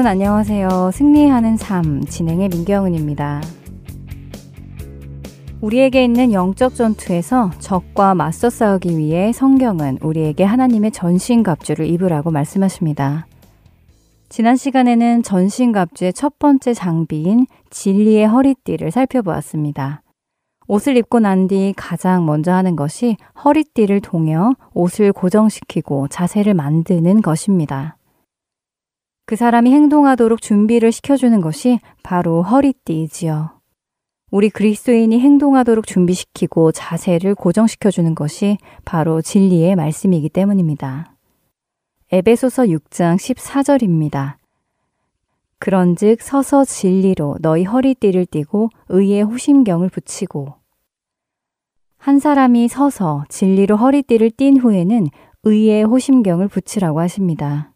여러분 안녕하세요. 승리하는 삶 진행의 민경은입니다. 우리에게 있는 영적 전투에서 적과 맞서 싸우기 위해 성경은 우리에게 하나님의 전신갑주를 입으라고 말씀하십니다. 지난 시간에는 전신갑주의 첫 번째 장비인 진리의 허리띠를 살펴보았습니다. 옷을 입고 난 뒤 가장 먼저 하는 것이 허리띠를 동여 옷을 고정시키고 자세를 만드는 것입니다. 그 사람이 행동하도록 준비를 시켜주는 것이 바로 허리띠이지요. 우리 그리스도인이 행동하도록 준비시키고 자세를 고정시켜주는 것이 바로 진리의 말씀이기 때문입니다. 에베소서 6장 14절입니다. 그런즉 서서 진리로 너희 허리띠를 띠고 의의 호심경을 붙이고 한 사람이 서서 진리로 허리띠를 띈 후에는 의의 호심경을 붙이라고 하십니다.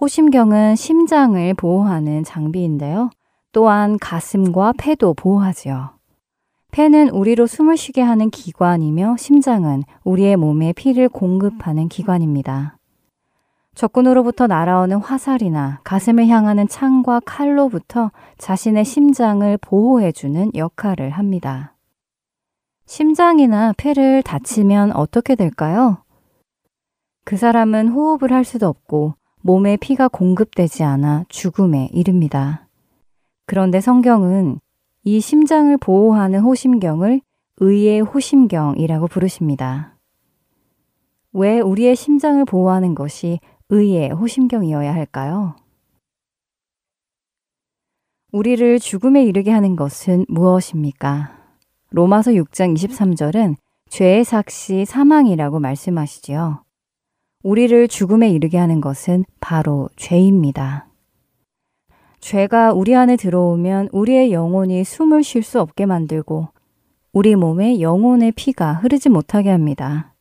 호심경은 심장을 보호하는 장비인데요. 또한 가슴과 폐도 보호하지요. 폐는 우리로 숨을 쉬게 하는 기관이며 심장은 우리의 몸에 피를 공급하는 기관입니다. 적군으로부터 날아오는 화살이나 가슴을 향하는 창과 칼로부터 자신의 심장을 보호해주는 역할을 합니다. 심장이나 폐를 다치면 어떻게 될까요? 그 사람은 호흡을 할 수도 없고 몸에 피가 공급되지 않아 죽음에 이릅니다. 그런데 성경은 이 심장을 보호하는 호심경을 의의 호심경이라고 부르십니다. 왜 우리의 심장을 보호하는 것이 의의 호심경이어야 할까요? 우리를 죽음에 이르게 하는 것은 무엇입니까? 로마서 6장 23절은 죄의 삭시 사망이라고 말씀하시지요. 우리를 죽음에 이르게 하는 것은 바로 죄입니다. 죄가 우리 안에 들어오면 우리의 영혼이 숨을 쉴 수 없게 만들고 우리 몸에 영혼의 피가 흐르지 못하게 합니다.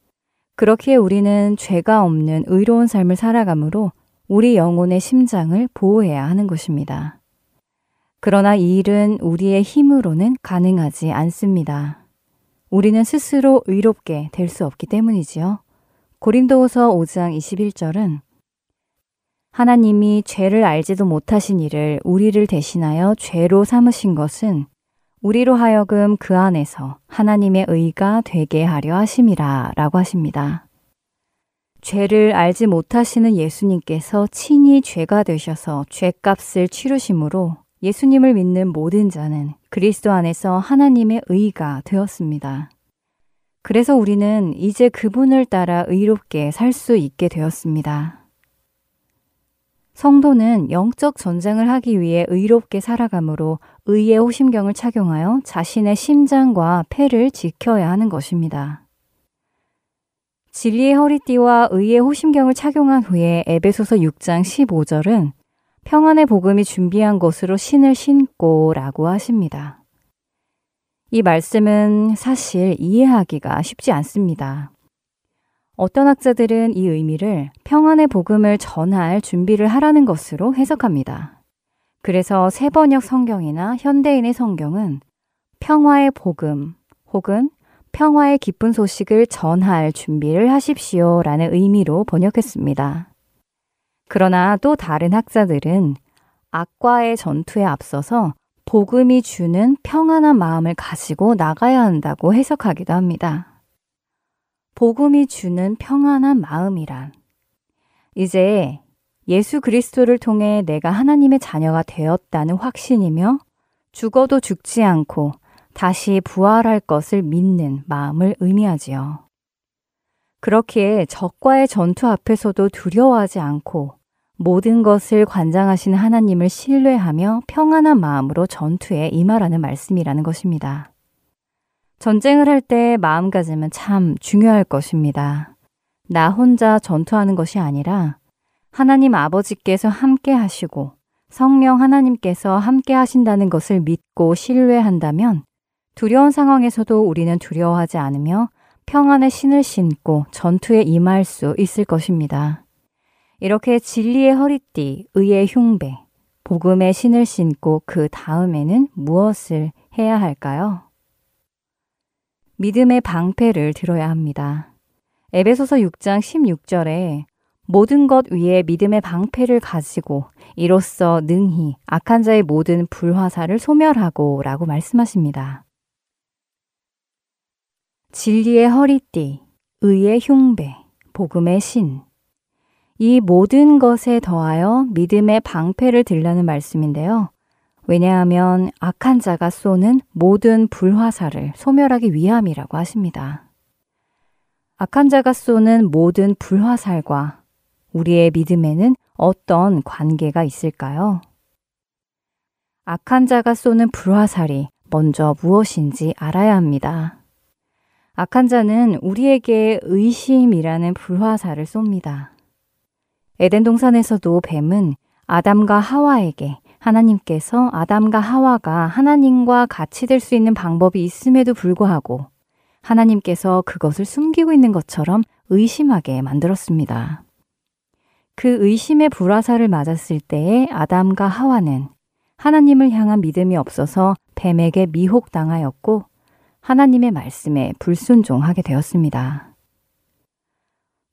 그렇기에 우리는 죄가 없는 의로운 삶을 살아가므로 우리 영혼의 심장을 보호해야 하는 것입니다. 그러나 이 일은 우리의 힘으로는 가능하지 않습니다. 우리는 스스로 의롭게 될 수 없기 때문이지요. 고린도후서 5장 21절은 하나님이 죄를 알지도 못하신 이를 우리를 대신하여 죄로 삼으신 것은 우리로 하여금 그 안에서 하나님의 의가 되게 하려 하심이라 라고 하십니다. 죄를 알지 못하시는 예수님께서 친히 죄가 되셔서 죄값을 치르심으로 예수님을 믿는 모든 자는 그리스도 안에서 하나님의 의가 되었습니다. 그래서 우리는 이제 그분을 따라 의롭게 살 수 있게 되었습니다. 성도는 영적 전쟁을 하기 위해 의롭게 살아가므로 의의 호심경을 착용하여 자신의 심장과 폐를 지켜야 하는 것입니다. 진리의 허리띠와 의의 호심경을 착용한 후에 에베소서 6장 15절은 평안의 복음이 준비한 것으로 신을 신고 라고 하십니다. 이 말씀은 사실 이해하기가 쉽지 않습니다. 어떤 학자들은 이 의미를 평안의 복음을 전할 준비를 하라는 것으로 해석합니다. 그래서 세번역 성경이나 현대인의 성경은 평화의 복음 혹은 평화의 기쁜 소식을 전할 준비를 하십시오 라는 의미로 번역했습니다. 그러나 또 다른 학자들은 악과의 전투에 앞서서 복음이 주는 평안한 마음을 가지고 나가야 한다고 해석하기도 합니다. 복음이 주는 평안한 마음이란 이제 예수 그리스도를 통해 내가 하나님의 자녀가 되었다는 확신이며 죽어도 죽지 않고 다시 부활할 것을 믿는 마음을 의미하지요. 그렇기에 적과의 전투 앞에서도 두려워하지 않고 모든 것을 관장하시는 하나님을 신뢰하며 평안한 마음으로 전투에 임하라는 말씀이라는 것입니다. 전쟁을 할 때 마음가짐은 참 중요할 것입니다. 나 혼자 전투하는 것이 아니라 하나님 아버지께서 함께 하시고 성령 하나님께서 함께 하신다는 것을 믿고 신뢰한다면 두려운 상황에서도 우리는 두려워하지 않으며 평안의 신을 신고 전투에 임할 수 있을 것입니다. 이렇게 진리의 허리띠, 의의 흉배, 복음의 신을 신고 그 다음에는 무엇을 해야 할까요? 믿음의 방패를 들어야 합니다. 에베소서 6장 16절에 모든 것 위에 믿음의 방패를 가지고 이로써 능히 악한 자의 모든 불화살을 소멸하고 라고 말씀하십니다. 진리의 허리띠, 의의 흉배, 복음의 신. 이 모든 것에 더하여 믿음의 방패를 들라는 말씀인데요. 왜냐하면 악한 자가 쏘는 모든 불화살을 소멸하기 위함이라고 하십니다. 악한 자가 쏘는 모든 불화살과 우리의 믿음에는 어떤 관계가 있을까요? 악한 자가 쏘는 불화살이 먼저 무엇인지 알아야 합니다. 악한 자는 우리에게 의심이라는 불화살을 쏩니다. 에덴 동산에서도 뱀은 아담과 하와에게 하나님께서 아담과 하와가 하나님과 같이 될 수 있는 방법이 있음에도 불구하고 하나님께서 그것을 숨기고 있는 것처럼 의심하게 만들었습니다. 그 의심의 불화살을 맞았을 때에 아담과 하와는 하나님을 향한 믿음이 없어서 뱀에게 미혹당하였고 하나님의 말씀에 불순종하게 되었습니다.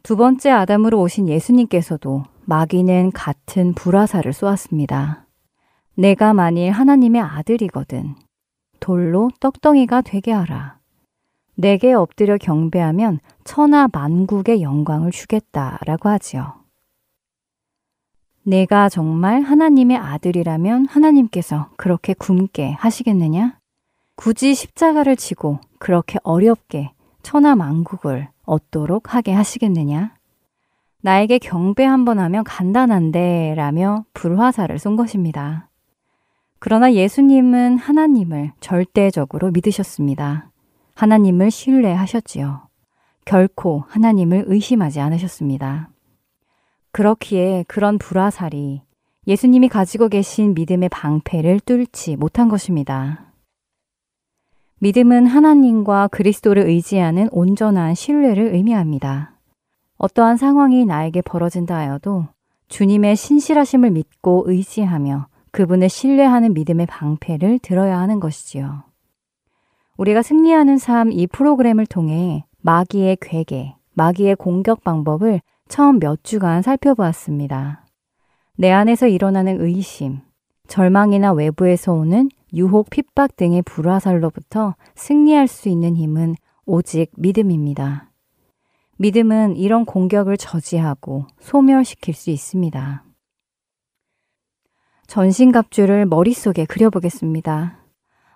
두 번째 아담으로 오신 예수님께서도 마귀는 같은 불화살을 쏘았습니다. 내가 만일 하나님의 아들이거든 돌로 떡덩이가 되게 하라. 내게 엎드려 경배하면 천하 만국의 영광을 주겠다 라고 하지요. 내가 정말 하나님의 아들이라면 하나님께서 그렇게 굶게 하시겠느냐? 굳이 십자가를 지고 그렇게 어렵게 천하 만국을 얻도록 하게 하시겠느냐? 나에게 경배 한 번 하면 간단한데 라며 불화살을 쏜 것입니다. 그러나 예수님은 하나님을 절대적으로 믿으셨습니다. 하나님을 신뢰하셨지요. 결코 하나님을 의심하지 않으셨습니다. 그렇기에 그런 불화살이 예수님이 가지고 계신 믿음의 방패를 뚫지 못한 것입니다. 믿음은 하나님과 그리스도를 의지하는 온전한 신뢰를 의미합니다. 어떠한 상황이 나에게 벌어진다 하여도 주님의 신실하심을 믿고 의지하며 그분을 신뢰하는 믿음의 방패를 들어야 하는 것이지요. 우리가 승리하는 삶 이 프로그램을 통해 마귀의 괴계, 마귀의 공격 방법을 처음 몇 주간 살펴보았습니다. 내 안에서 일어나는 의심, 절망이나 외부에서 오는 유혹, 핍박 등의 불화살로부터 승리할 수 있는 힘은 오직 믿음입니다. 믿음은 이런 공격을 저지하고 소멸시킬 수 있습니다. 전신갑주를 머릿속에 그려보겠습니다.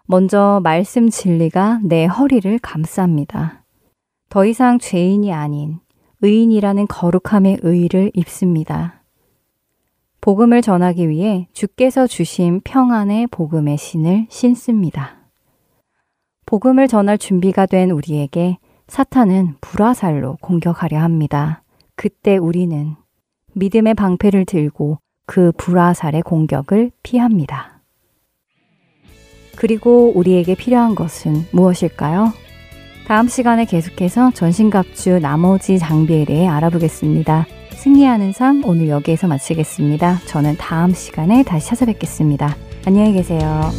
먼저 말씀 진리가 내 허리를 감쌉니다. 더 이상 죄인이 아닌 의인이라는 거룩함의 의를 입습니다. 복음을 전하기 위해 주께서 주신 평안의 복음의 신을 신습니다. 복음을 전할 준비가 된 우리에게 사탄은 불화살로 공격하려 합니다. 그때 우리는 믿음의 방패를 들고 그 불화살의 공격을 피합니다. 그리고 우리에게 필요한 것은 무엇일까요? 다음 시간에 계속해서 전신갑주 나머지 장비에 대해 알아보겠습니다. 승리하는 삶 오늘 여기에서 마치겠습니다. 저는 다음 시간에 다시 찾아뵙겠습니다. 안녕히 계세요.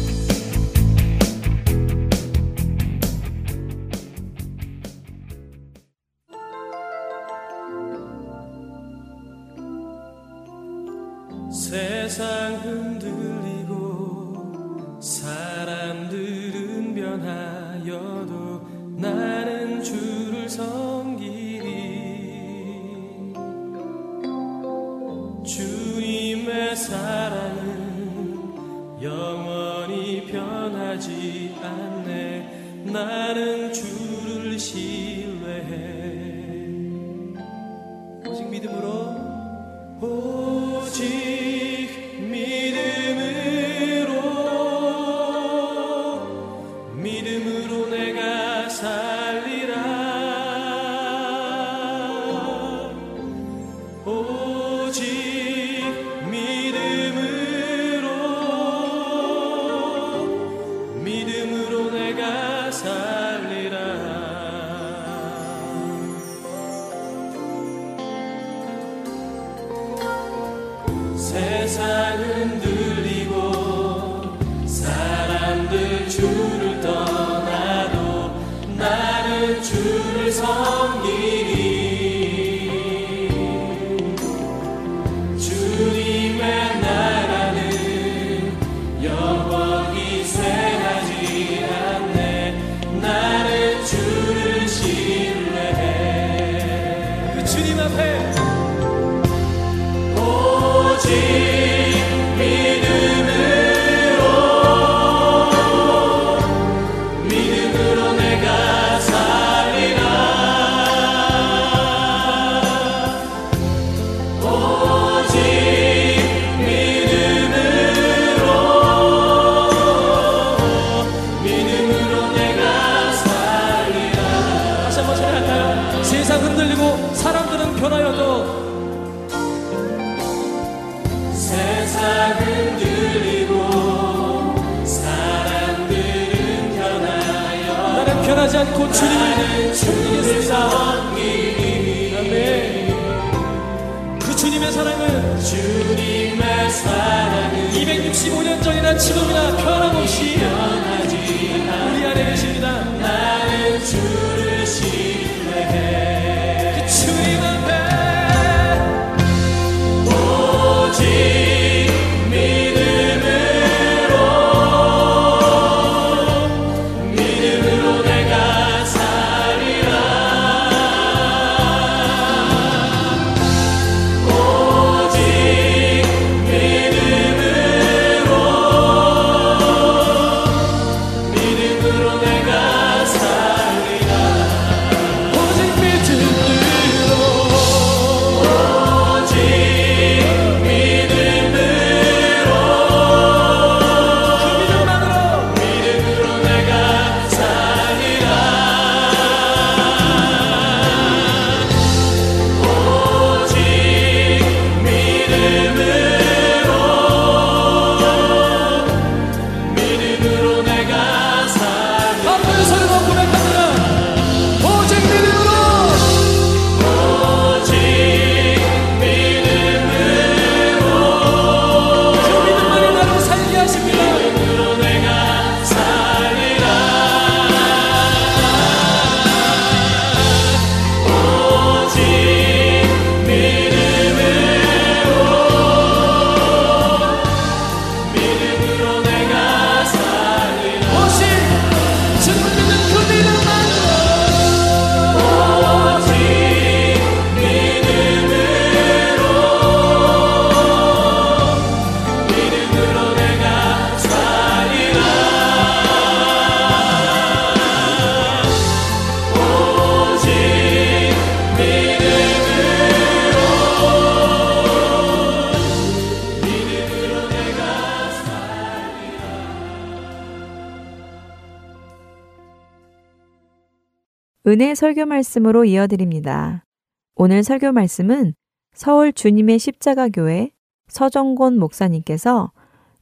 은혜 설교 말씀으로 이어드립니다. 오늘 설교 말씀은 서울 주님의 십자가 교회 서정곤 목사님께서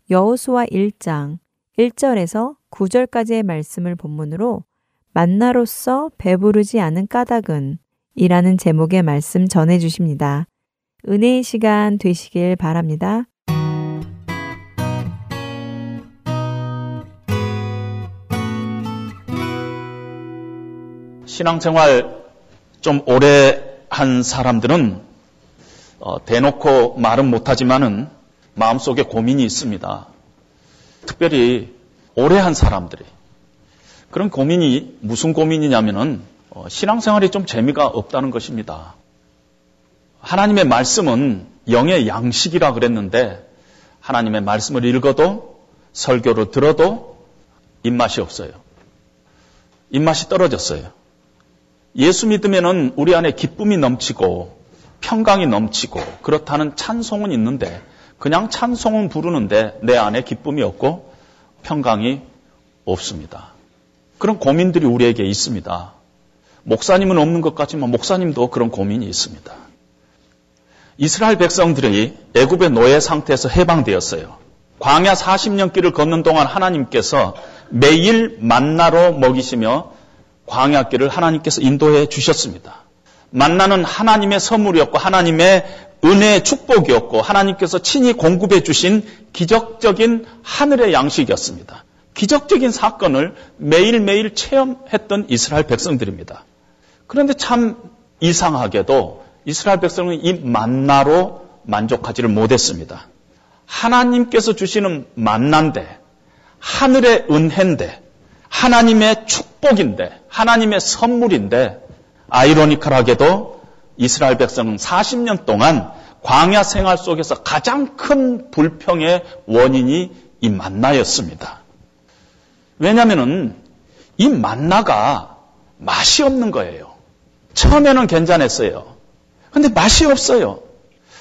여호수아 1장 1절에서 9절까지의 말씀을 본문으로 만나로서 배부르지 않은 까닭은 이라는 제목의 말씀 전해 주십니다. 은혜의 시간 되시길 바랍니다. 신앙생활 좀 오래 한 사람들은 어, 대놓고 말은 못하지만은 마음속에 고민이 있습니다. 특별히 오래 한 사람들이 그런 고민이 무슨 고민이냐면은 어, 신앙생활이 좀 재미가 없다는 것입니다. 하나님의 말씀은 영의 양식이라 그랬는데 하나님의 말씀을 읽어도 설교를 들어도 입맛이 없어요. 입맛이 떨어졌어요. 예수 믿으면은 우리 안에 기쁨이 넘치고 평강이 넘치고 그렇다는 찬송은 있는데 그냥 찬송은 부르는데 내 안에 기쁨이 없고 평강이 없습니다. 그런 고민들이 우리에게 있습니다. 목사님은 없는 것 같지만 목사님도 그런 고민이 있습니다. 이스라엘 백성들이 애굽의 노예 상태에서 해방되었어요. 광야 40년 길을 걷는 동안 하나님께서 매일 만나로 먹이시며 광야 길을 하나님께서 인도해 주셨습니다. 만나는 하나님의 선물이었고 하나님의 은혜의 축복이었고 하나님께서 친히 공급해 주신 기적적인 하늘의 양식이었습니다. 기적적인 사건을 매일매일 체험했던 이스라엘 백성들입니다. 그런데 참 이상하게도 이스라엘 백성은 이 만나로 만족하지를 못했습니다. 하나님께서 주시는 만난데 하늘의 은혜인데 하나님의 축복인데 하나님의 선물인데 아이러니컬하게도 이스라엘 백성은 40년 동안 광야 생활 속에서 가장 큰 불평의 원인이 이 만나였습니다. 왜냐하면 이 만나가 맛이 없는 거예요. 처음에는 괜찮았어요. 근데 맛이 없어요.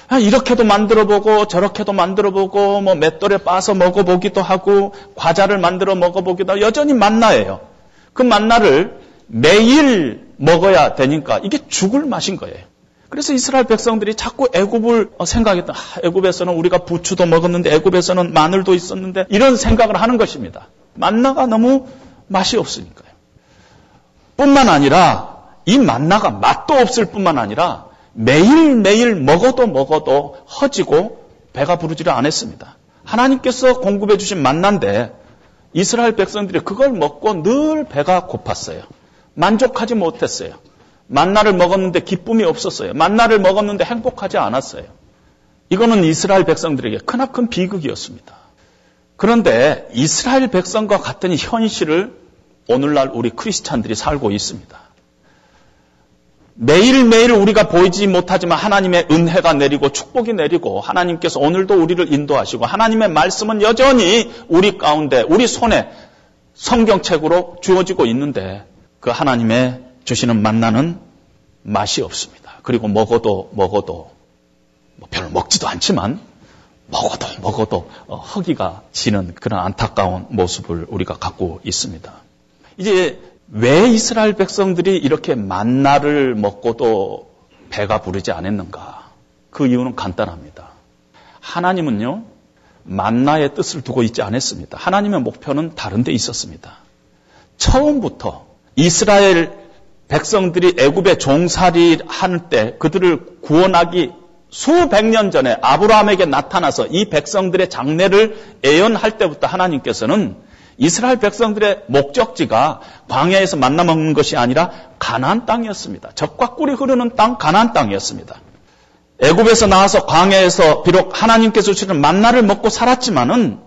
아, 이렇게도 만들어 보고 저렇게도 만들어 보고 뭐 맷돌에 빠서 먹어 보기도 하고 과자를 만들어 먹어 보기도 하고 여전히 만나예요. 그 만나를 매일 먹어야 되니까 이게 죽을 맛인 거예요. 그래서 이스라엘 백성들이 자꾸 애굽을 생각했다. 아, 애굽에서는 우리가 부추도 먹었는데 애굽에서는 마늘도 있었는데 이런 생각을 하는 것입니다. 만나가 너무 맛이 없으니까요. 뿐만 아니라 이 만나가 맛도 없을 뿐만 아니라 매일매일 먹어도 먹어도 허지고 배가 부르지를 않았습니다. 하나님께서 공급해 주신 만난데 이스라엘 백성들이 그걸 먹고 늘 배가 고팠어요. 만족하지 못했어요. 만나를 먹었는데 기쁨이 없었어요. 만나를 먹었는데 행복하지 않았어요. 이거는 이스라엘 백성들에게 크나큰 비극이었습니다. 그런데 이스라엘 백성과 같은 현실을 오늘날 우리 크리스찬들이 살고 있습니다. 매일매일 우리가 보이지 못하지만 하나님의 은혜가 내리고 축복이 내리고 하나님께서 오늘도 우리를 인도하시고 하나님의 말씀은 여전히 우리 가운데 우리 손에 성경책으로 주어지고 있는데 그 하나님의 주시는 만나는 맛이 없습니다. 그리고 먹어도 먹어도 뭐 별로 먹지도 않지만 먹어도 먹어도 어, 허기가 지는 그런 안타까운 모습을 우리가 갖고 있습니다. 이제 왜 이스라엘 백성들이 이렇게 만나를 먹고도 배가 부르지 않았는가? 그 이유는 간단합니다. 하나님은요, 만나의 뜻을 두고 있지 않았습니다. 하나님의 목표는 다른 데 있었습니다. 처음부터 이스라엘 백성들이 애굽에 종살이 할 때 그들을 구원하기 수백 년 전에 아브라함에게 나타나서 이 백성들의 장례를 애연할 때부터 하나님께서는 이스라엘 백성들의 목적지가 광야에서 만나 먹는 것이 아니라 가나안 땅이었습니다. 적과 꿀이 흐르는 땅 가나안 땅이었습니다. 애굽에서 나와서 광야에서 비록 하나님께서 주시는 만나를 먹고 살았지만은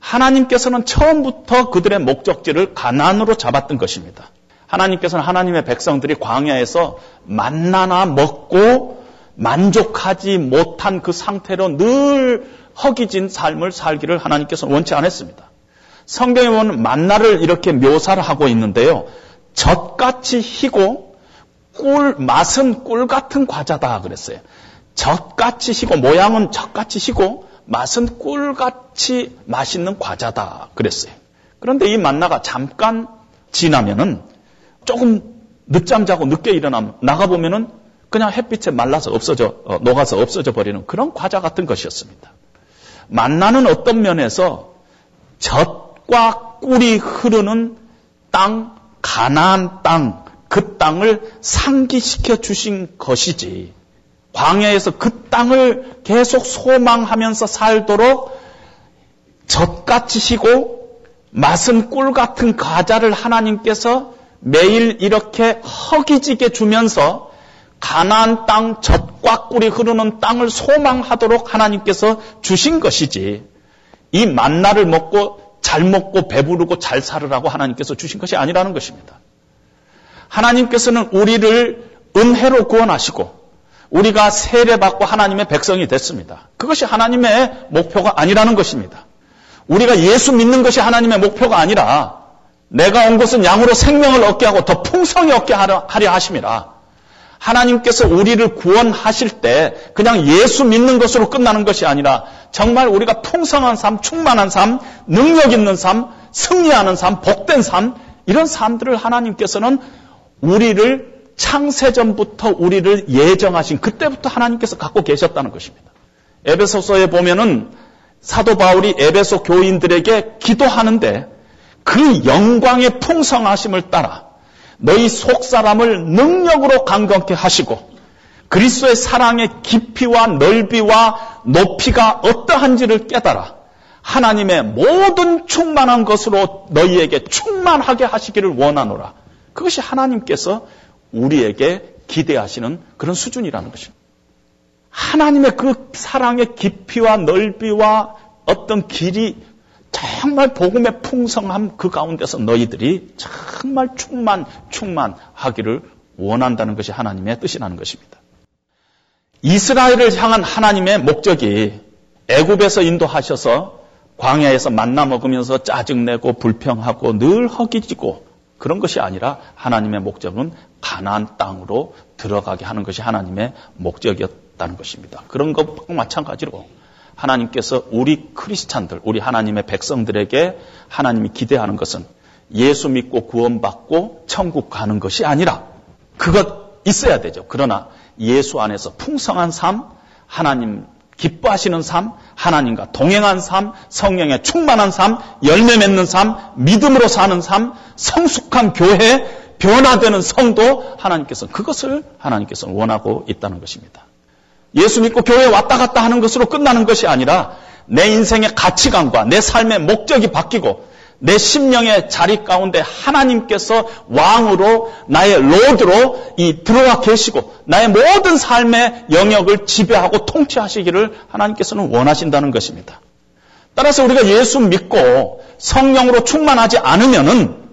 하나님께서는 처음부터 그들의 목적지를 가나안으로 잡았던 것입니다. 하나님께서는 하나님의 백성들이 광야에서 만나나 먹고 만족하지 못한 그 상태로 늘 허기진 삶을 살기를 하나님께서는 원치 않았습니다. 성경에 보면 만나를 이렇게 묘사를 하고 있는데요. 젖같이 희고 꿀 맛은 꿀 같은 과자다 그랬어요. 젖같이 희고 모양은 젖같이 희고 맛은 꿀같이 맛있는 과자다 그랬어요. 그런데 이 만나가 잠깐 지나면은 조금 늦잠 자고 늦게 일어나면 나가 보면은 그냥 햇빛에 말라서 없어져 어, 녹아서 없어져 버리는 그런 과자 같은 것이었습니다. 만나는 어떤 면에서 젖 과 꿀이 흐르는 땅, 가나안 땅, 그 땅을 상기시켜 주신 것이지. 광야에서 그 땅을 계속 소망하면서 살도록 젖같이 시고 맛은 꿀 같은 과자를 하나님께서 매일 이렇게 허기지게 주면서 가나안 땅 젖과 꿀이 흐르는 땅을 소망하도록 하나님께서 주신 것이지. 이 만나를 먹고 잘 먹고 배부르고 잘 살으라고 하나님께서 주신 것이 아니라는 것입니다. 하나님께서는 우리를 은혜로 구원하시고 우리가 세례받고 하나님의 백성이 됐습니다. 그것이 하나님의 목표가 아니라는 것입니다. 우리가 예수 믿는 것이 하나님의 목표가 아니라 내가 온 것은 양으로 생명을 얻게 하고 더 풍성히 얻게 하려 하심이라. 하나님께서 우리를 구원하실 때 그냥 예수 믿는 것으로 끝나는 것이 아니라 정말 우리가 풍성한 삶, 충만한 삶, 능력 있는 삶, 승리하는 삶, 복된 삶, 이런 삶들을 하나님께서는 우리를 창세전부터 우리를 예정하신 그때부터 하나님께서 갖고 계셨다는 것입니다. 에베소서에 보면은 사도 바울이 에베소 교인들에게 기도하는데 그 영광의 풍성하심을 따라 너희 속 사람을 능력으로 강건케 하시고 그리스도의 사랑의 깊이와 넓이와 높이가 어떠한지를 깨달아 하나님의 모든 충만한 것으로 너희에게 충만하게 하시기를 원하노라. 그것이 하나님께서 우리에게 기대하시는 그런 수준이라는 것입니다. 하나님의 그 사랑의 깊이와 넓이와 어떤 길이 정말 복음의 풍성함 그 가운데서 너희들이 정말 충만, 충만하기를 원한다는 것이 하나님의 뜻이라는 것입니다. 이스라엘을 향한 하나님의 목적이 애굽에서 인도하셔서 광야에서 만나 먹으면서 짜증내고 불평하고 늘 허기지고 그런 것이 아니라 하나님의 목적은 가나안 땅으로 들어가게 하는 것이 하나님의 목적이었다는 것입니다. 그런 것과 마찬가지로 하나님께서 우리 크리스찬들, 우리 하나님의 백성들에게 하나님이 기대하는 것은 예수 믿고 구원받고 천국 가는 것이 아니라 그것 있어야 되죠. 그러나 예수 안에서 풍성한 삶, 하나님 기뻐하시는 삶, 하나님과 동행한 삶, 성령에 충만한 삶, 열매 맺는 삶, 믿음으로 사는 삶, 성숙한 교회, 변화되는 성도 하나님께서 그것을 하나님께서 원하고 있다는 것입니다. 예수 믿고 교회에 왔다 갔다 하는 것으로 끝나는 것이 아니라 내 인생의 가치관과 내 삶의 목적이 바뀌고 내 심령의 자리 가운데 하나님께서 왕으로 나의 로드로 이 들어와 계시고 나의 모든 삶의 영역을 지배하고 통치하시기를 하나님께서는 원하신다는 것입니다. 따라서 우리가 예수 믿고 성령으로 충만하지 않으면은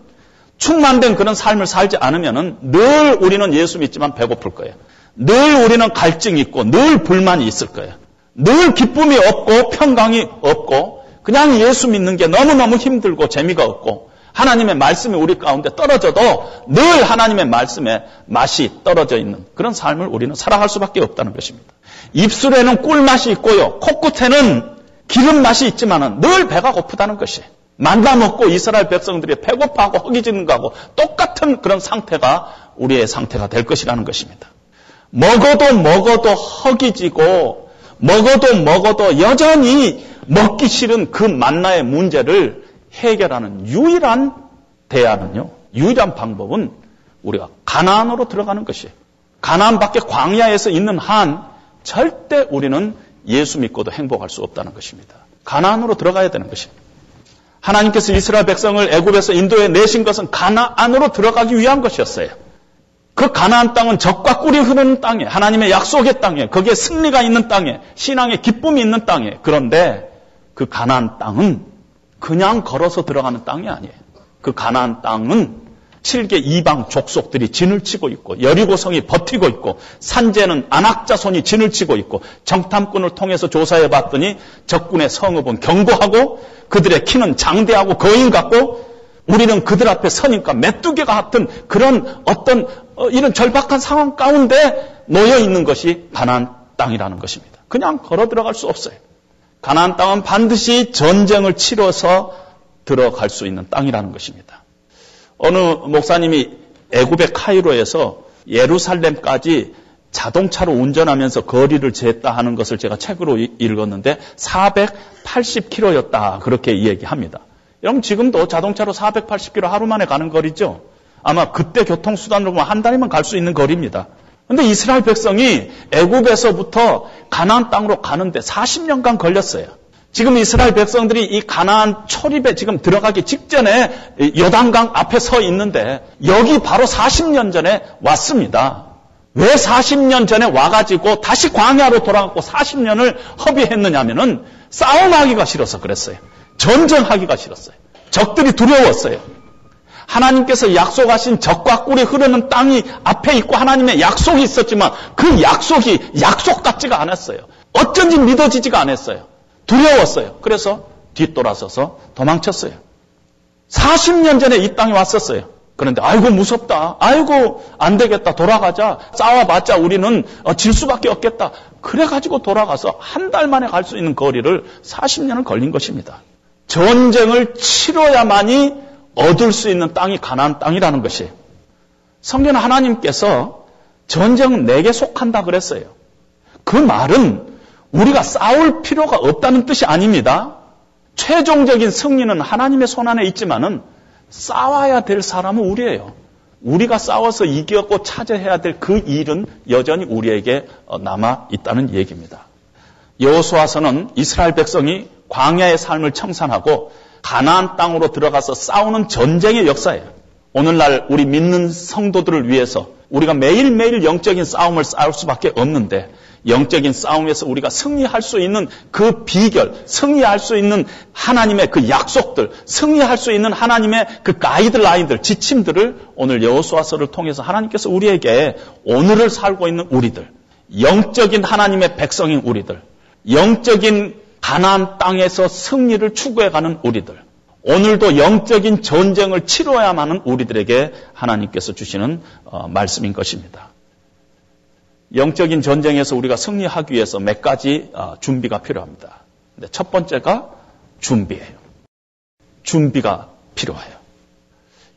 충만된 그런 삶을 살지 않으면은 늘 우리는 예수 믿지만 배고플 거예요. 늘 우리는 갈증이 있고 늘 불만이 있을 거예요. 늘 기쁨이 없고 평강이 없고 그냥 예수 믿는 게 너무너무 힘들고 재미가 없고 하나님의 말씀이 우리 가운데 떨어져도 늘 하나님의 말씀에 맛이 떨어져 있는 그런 삶을 우리는 살아갈 수밖에 없다는 것입니다. 입술에는 꿀맛이 있고요. 코끝에는 기름 맛이 있지만은 늘 배가 고프다는 것이 만나 먹고 이스라엘 백성들이 배고파하고 허기지는 거하고 똑같은 그런 상태가 우리의 상태가 될 것이라는 것입니다. 먹어도 먹어도 허기지고 먹어도 먹어도 여전히 먹기 싫은 그 만나의 문제를 해결하는 유일한 대안은요. 유일한 방법은 우리가 가난으로 들어가는 것이에요. 가난 밖에 광야에서 있는 한 절대 우리는 예수 믿고도 행복할 수 없다는 것입니다. 가난으로 들어가야 되는 것입니다. 하나님께서 이스라엘 백성을 애굽에서 인도에 내신 것은 가나안으로 들어가기 위한 것이었어요. 그 가나안 땅은 적과 꿀이 흐르는 땅에 하나님의 약속의 땅에 거기에 승리가 있는 땅에 신앙의 기쁨이 있는 땅에 그런데 그 가나안 땅은 그냥 걸어서 들어가는 땅이 아니에요. 그 가나안 땅은 7개 이방 족속들이 진을 치고 있고 여리고성이 버티고 있고 산제는 안악자손이 진을 치고 있고 정탐꾼을 통해서 조사해 봤더니 적군의 성읍은 견고하고 그들의 키는 장대하고 거인 같고 우리는 그들 앞에 서니까 메뚜기가 같은 그런 어떤 어, 이런 절박한 상황 가운데 놓여 있는 것이 가나안 땅이라는 것입니다. 그냥 걸어 들어갈 수 없어요. 가나안 땅은 반드시 전쟁을 치러서 들어갈 수 있는 땅이라는 것입니다. 어느 목사님이 애굽의 카이로에서 예루살렘까지 자동차로 운전하면서 거리를 쟀다 하는 것을 제가 책으로 읽었는데 480km였다 그렇게 얘기합니다. 여러분 지금도 자동차로 480km 하루 만에 가는 거리죠. 아마 그때 교통수단으로 보면 한 달이면 갈 수 있는 거리입니다. 근데 이스라엘 백성이 애굽에서부터 가나안 땅으로 가는데 40년간 걸렸어요. 지금 이스라엘 백성들이 이 가나안 초립에 지금 들어가기 직전에 요단강 앞에 서 있는데 여기 바로 40년 전에 왔습니다. 왜 40년 전에 와가지고 다시 광야로 돌아갔고 40년을 허비했느냐면은 싸움하기가 싫어서 그랬어요. 전쟁하기가 싫었어요. 적들이 두려웠어요. 하나님께서 약속하신 적과 꿀이 흐르는 땅이 앞에 있고 하나님의 약속이 있었지만 그 약속이 약속 같지가 않았어요. 어쩐지 믿어지지가 않았어요. 두려웠어요. 그래서 뒤돌아서서 도망쳤어요. 40년 전에 이 땅에 왔었어요. 그런데 아이고 무섭다. 아이고 안 되겠다. 돌아가자. 싸워봤자 우리는 어, 질 수밖에 없겠다. 그래가지고 돌아가서 한 달 만에 갈 수 있는 거리를 40년을 걸린 것입니다. 전쟁을 치러야만이 얻을 수 있는 땅이 가나안 땅이라는 것이 성경 하나님께서 전쟁은 내게 속한다 그랬어요. 그 말은 우리가 싸울 필요가 없다는 뜻이 아닙니다. 최종적인 승리는 하나님의 손안에 있지만은 싸워야 될 사람은 우리예요. 우리가 싸워서 이겼고 차지해야 될 그 일은 여전히 우리에게 어, 남아 있다는 얘기입니다. 여호수아서는 이스라엘 백성이 광야의 삶을 청산하고 가나안 땅으로 들어가서 싸우는 전쟁의 역사예요. 오늘날 우리 믿는 성도들을 위해서 우리가 매일매일 영적인 싸움을 싸울 수밖에 없는데 영적인 싸움에서 우리가 승리할 수 있는 그 비결, 승리할 수 있는 하나님의 그 약속들, 승리할 수 있는 하나님의 그 가이드라인들, 지침들을 오늘 여호수아서를 통해서 하나님께서 우리에게 오늘을 살고 있는 우리들, 영적인 하나님의 백성인 우리들, 영적인 가나안 땅에서 승리를 추구해가는 우리들, 오늘도 영적인 전쟁을 치러야만 하는 우리들에게 하나님께서 주시는 어, 말씀인 것입니다. 영적인 전쟁에서 우리가 승리하기 위해서 몇 가지 어, 준비가 필요합니다. 첫 번째가 준비예요. 준비가 필요해요.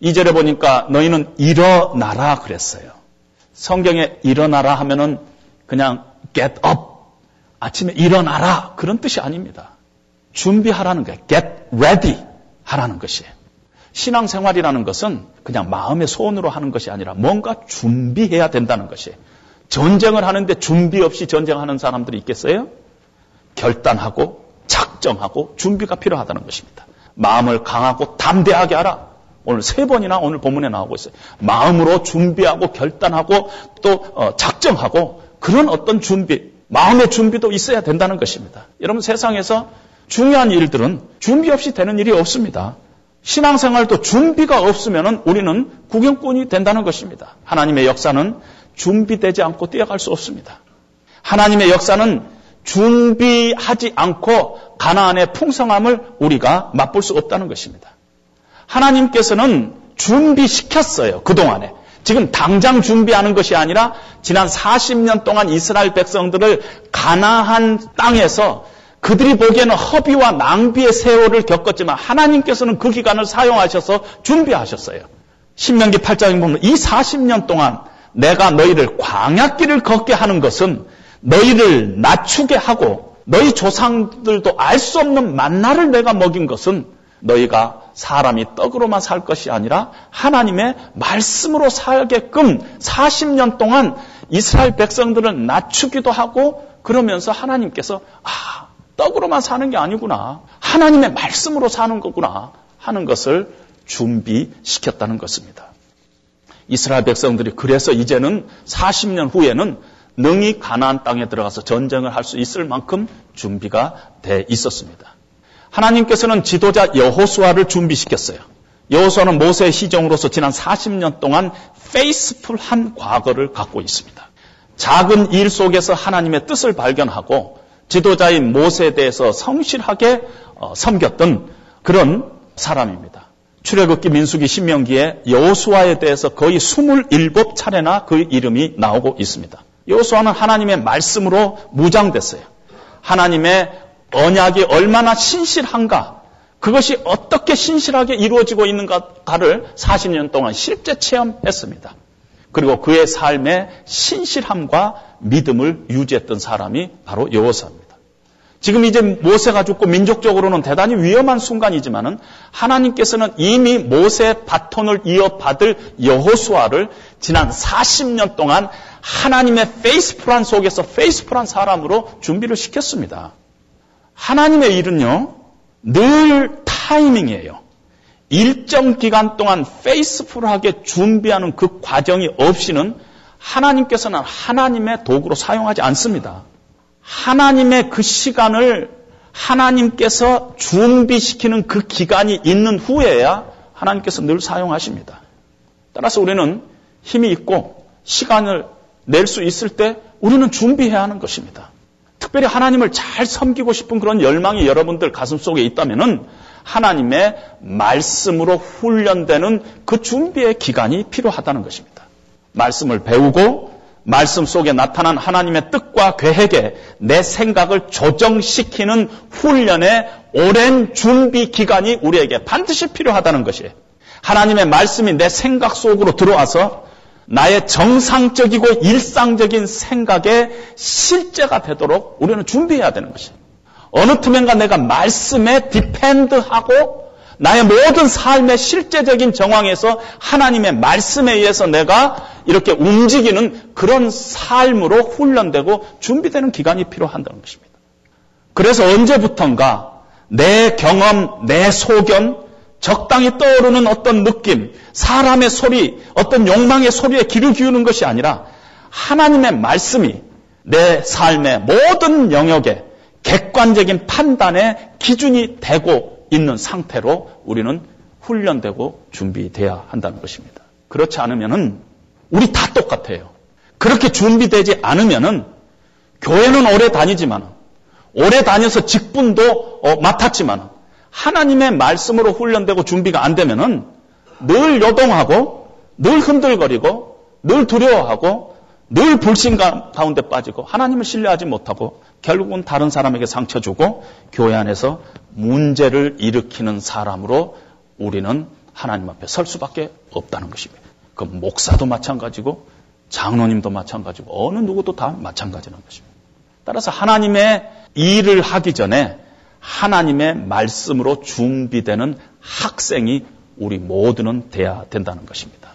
이절에 보니까 너희는 일어나라 그랬어요. 성경에 일어나라 하면은 그냥 get up 아침에 일어나라 그런 뜻이 아닙니다. 준비하라는 거예요. get ready 하라는 것이에요. 신앙생활이라는 것은 그냥 마음의 소원으로 하는 것이 아니라 뭔가 준비해야 된다는 것이에요. 전쟁을 하는데 준비 없이 전쟁하는 사람들이 있겠어요? 결단하고 작정하고 준비가 필요하다는 것입니다. 마음을 강하고 담대하게 하라. 오늘 세 번이나 오늘 본문에 나오고 있어요. 마음으로 준비하고 결단하고 또 어, 작정하고 그런 어떤 준비, 마음의 준비도 있어야 된다는 것입니다. 여러분 세상에서 중요한 일들은 준비 없이 되는 일이 없습니다. 신앙생활도 준비가 없으면 우리는 구경꾼이 된다는 것입니다. 하나님의 역사는 준비되지 않고 뛰어갈 수 없습니다. 하나님의 역사는 준비하지 않고 가나안의 풍성함을 우리가 맛볼 수 없다는 것입니다. 하나님께서는 준비시켰어요. 그동안에. 지금 당장 준비하는 것이 아니라 지난 40년 동안 이스라엘 백성들을 가나안 땅에서 그들이 보기에는 허비와 낭비의 세월을 겪었지만 하나님께서는 그 기간을 사용하셔서 준비하셨어요. 신명기 8장에 보면 이 40년 동안 내가 너희를 광야길을 걷게 하는 것은 너희를 낮추게 하고 너희 조상들도 알 수 없는 만나를 내가 먹인 것은 너희가 사람이 떡으로만 살 것이 아니라 하나님의 말씀으로 살게끔 40년 동안 이스라엘 백성들을 낮추기도 하고 그러면서 하나님께서 아, 떡으로만 사는 게 아니구나. 하나님의 말씀으로 사는 거구나 하는 것을 준비시켰다는 것입니다. 이스라엘 백성들이 그래서 이제는 40년 후에는 능히 가나안 땅에 들어가서 전쟁을 할 수 있을 만큼 준비가 돼 있었습니다. 하나님께서는 지도자 여호수아를 준비시켰어요. 여호수아는 모세의 시종으로서 지난 40년 동안 페이스풀한 과거를 갖고 있습니다. 작은 일 속에서 하나님의 뜻을 발견하고 지도자인 모세에 대해서 성실하게 어, 섬겼던 그런 사람입니다. 출애굽기 민수기 신명기에 여호수아에 대해서 거의 27차례나 그 이름이 나오고 있습니다. 여호수아는 하나님의 말씀으로 무장됐어요. 하나님의 언약이 얼마나 신실한가, 그것이 어떻게 신실하게 이루어지고 있는가를 40년 동안 실제 체험했습니다. 그리고 그의 삶의 신실함과 믿음을 유지했던 사람이 바로 여호수아입니다. 지금 이제 모세가 죽고 민족적으로는 대단히 위험한 순간이지만은 하나님께서는 이미 모세의 바톤을 이어받을 여호수아를 지난 40년 동안 하나님의 페이스풀한 속에서 페이스풀한 사람으로 준비를 시켰습니다. 하나님의 일은요, 늘 타이밍이에요. 일정 기간 동안 페이스풀하게 준비하는 그 과정이 없이는 하나님께서는 하나님의 도구로 사용하지 않습니다. 하나님의 그 시간을 하나님께서 준비시키는 그 기간이 있는 후에야 하나님께서 늘 사용하십니다. 따라서 우리는 힘이 있고 시간을 낼 수 있을 때 우리는 준비해야 하는 것입니다. 특별히 하나님을 잘 섬기고 싶은 그런 열망이 여러분들 가슴 속에 있다면 하나님의 말씀으로 훈련되는 그 준비의 기간이 필요하다는 것입니다. 말씀을 배우고 말씀 속에 나타난 하나님의 뜻과 계획에 내 생각을 조정시키는 훈련의 오랜 준비 기간이 우리에게 반드시 필요하다는 것이에요. 하나님의 말씀이 내 생각 속으로 들어와서 나의 정상적이고 일상적인 생각의 실제가 되도록 우리는 준비해야 되는 것이에요. 어느 틈엔가 내가 말씀에 디펜드하고 나의 모든 삶의 실제적인 정황에서 하나님의 말씀에 의해서 내가 이렇게 움직이는 그런 삶으로 훈련되고 준비되는 기간이 필요한다는 것입니다. 그래서 언제부턴가 내 경험, 내 소견, 적당히 떠오르는 어떤 느낌, 사람의 소리, 어떤 욕망의 소리에 귀를 기우는 것이 아니라 하나님의 말씀이 내 삶의 모든 영역에 객관적인 판단의 기준이 되고 있는 상태로 우리는 훈련되고 준비돼야 한다는 것입니다. 그렇지 않으면은 우리 다 똑같아요. 그렇게 준비되지 않으면은 교회는 오래 다니지만 오래 다녀서 직분도 어, 맡았지만 하나님의 말씀으로 훈련되고 준비가 안 되면은 늘 요동하고 늘 흔들거리고 늘 두려워하고 늘 불신감 가운데 빠지고 하나님을 신뢰하지 못하고 결국은 다른 사람에게 상처 주고 교회 안에서 문제를 일으키는 사람으로 우리는 하나님 앞에 설 수밖에 없다는 것입니다. 그 목사도 마찬가지고 장로님도 마찬가지고 어느 누구도 다 마찬가지라는 것입니다. 따라서 하나님의 일을 하기 전에 하나님의 말씀으로 준비되는 학생이 우리 모두는 돼야 된다는 것입니다.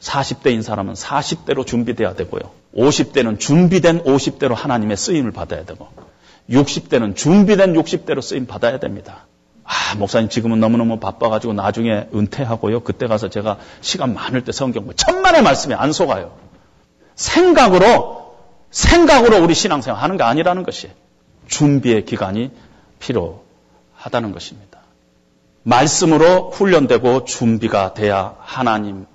40대인 사람은 40대로 준비돼야 되고요. 50대는 준비된 50대로 하나님의 쓰임을 받아야 되고 60대는 준비된 60대로 쓰임 받아야 됩니다. 아, 목사님 지금은 너무너무 바빠가지고 나중에 은퇴하고요. 그때 가서 제가 시간 많을 때 성경 천만의 말씀이 안 속아요. 생각으로, 생각으로 우리 신앙생활 하는 게 아니라는 것이 준비의 기간이 필요하다는 것입니다. 말씀으로 훈련되고 준비가 돼야 하나님의